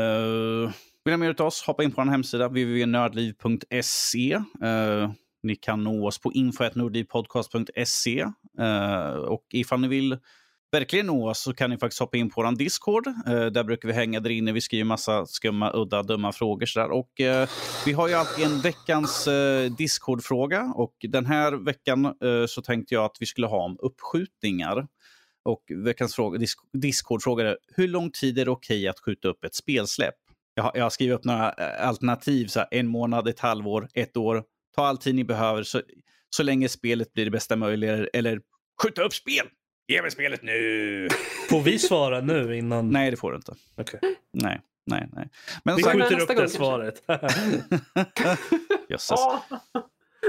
uh, vill ni ha mer av oss, hoppa in på vår hemsida www.nördliv.se. Uh, ni kan nå oss på info.nordipodcast.se. Uh, eh, och ifall ni vill verkligen nå oss så kan ni faktiskt hoppa in på vår Discord. Eh, där brukar vi hänga där inne. Vi skriver massa skumma, udda, dumma frågor. Sådär. Och, eh, vi har ju alltid en veckans eh, Discord-fråga. Och den här veckan eh, så tänkte jag att vi skulle ha om uppskjutningar. Och veckans fråga, disk, Discord-fråga är hur lång tid är det okej att skjuta upp ett spelsläpp? Jag har, jag har skrivit upp några eh, alternativ. Så här, en månad, ett halvår, ett år. Ta all tid ni behöver så, så länge spelet blir det bästa möjliga. Eller skjuta upp spel! Ge mig spelet nu! <laughs> Får vi svara nu innan? Nej, det får du inte. Okej. Nej, nej, nej. Men Vi skjuter upp gång det svaret. <laughs> <laughs> jösses.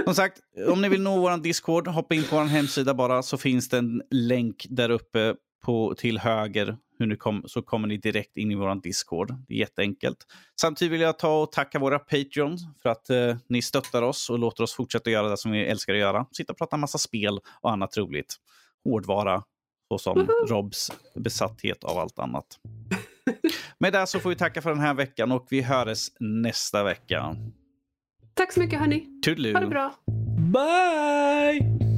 Som sagt, om ni vill nå vår Discord, hoppa in på vår hemsida bara så finns det en länk där uppe på, till höger hur ni kom, så kommer ni direkt in i vår Discord. Det är jätteenkelt. Samtidigt vill jag ta och tacka våra Patreons för att eh, ni stöttar oss och låter oss fortsätta göra det som vi älskar att göra. Sitta och prata massa spel och annat roligt. Hårdvara, såsom Robs besatthet av allt annat. Med det så får vi tacka för den här veckan och vi hörs nästa vecka. Tack så mycket hörni. Toodaloo! Ha det bra. Bye!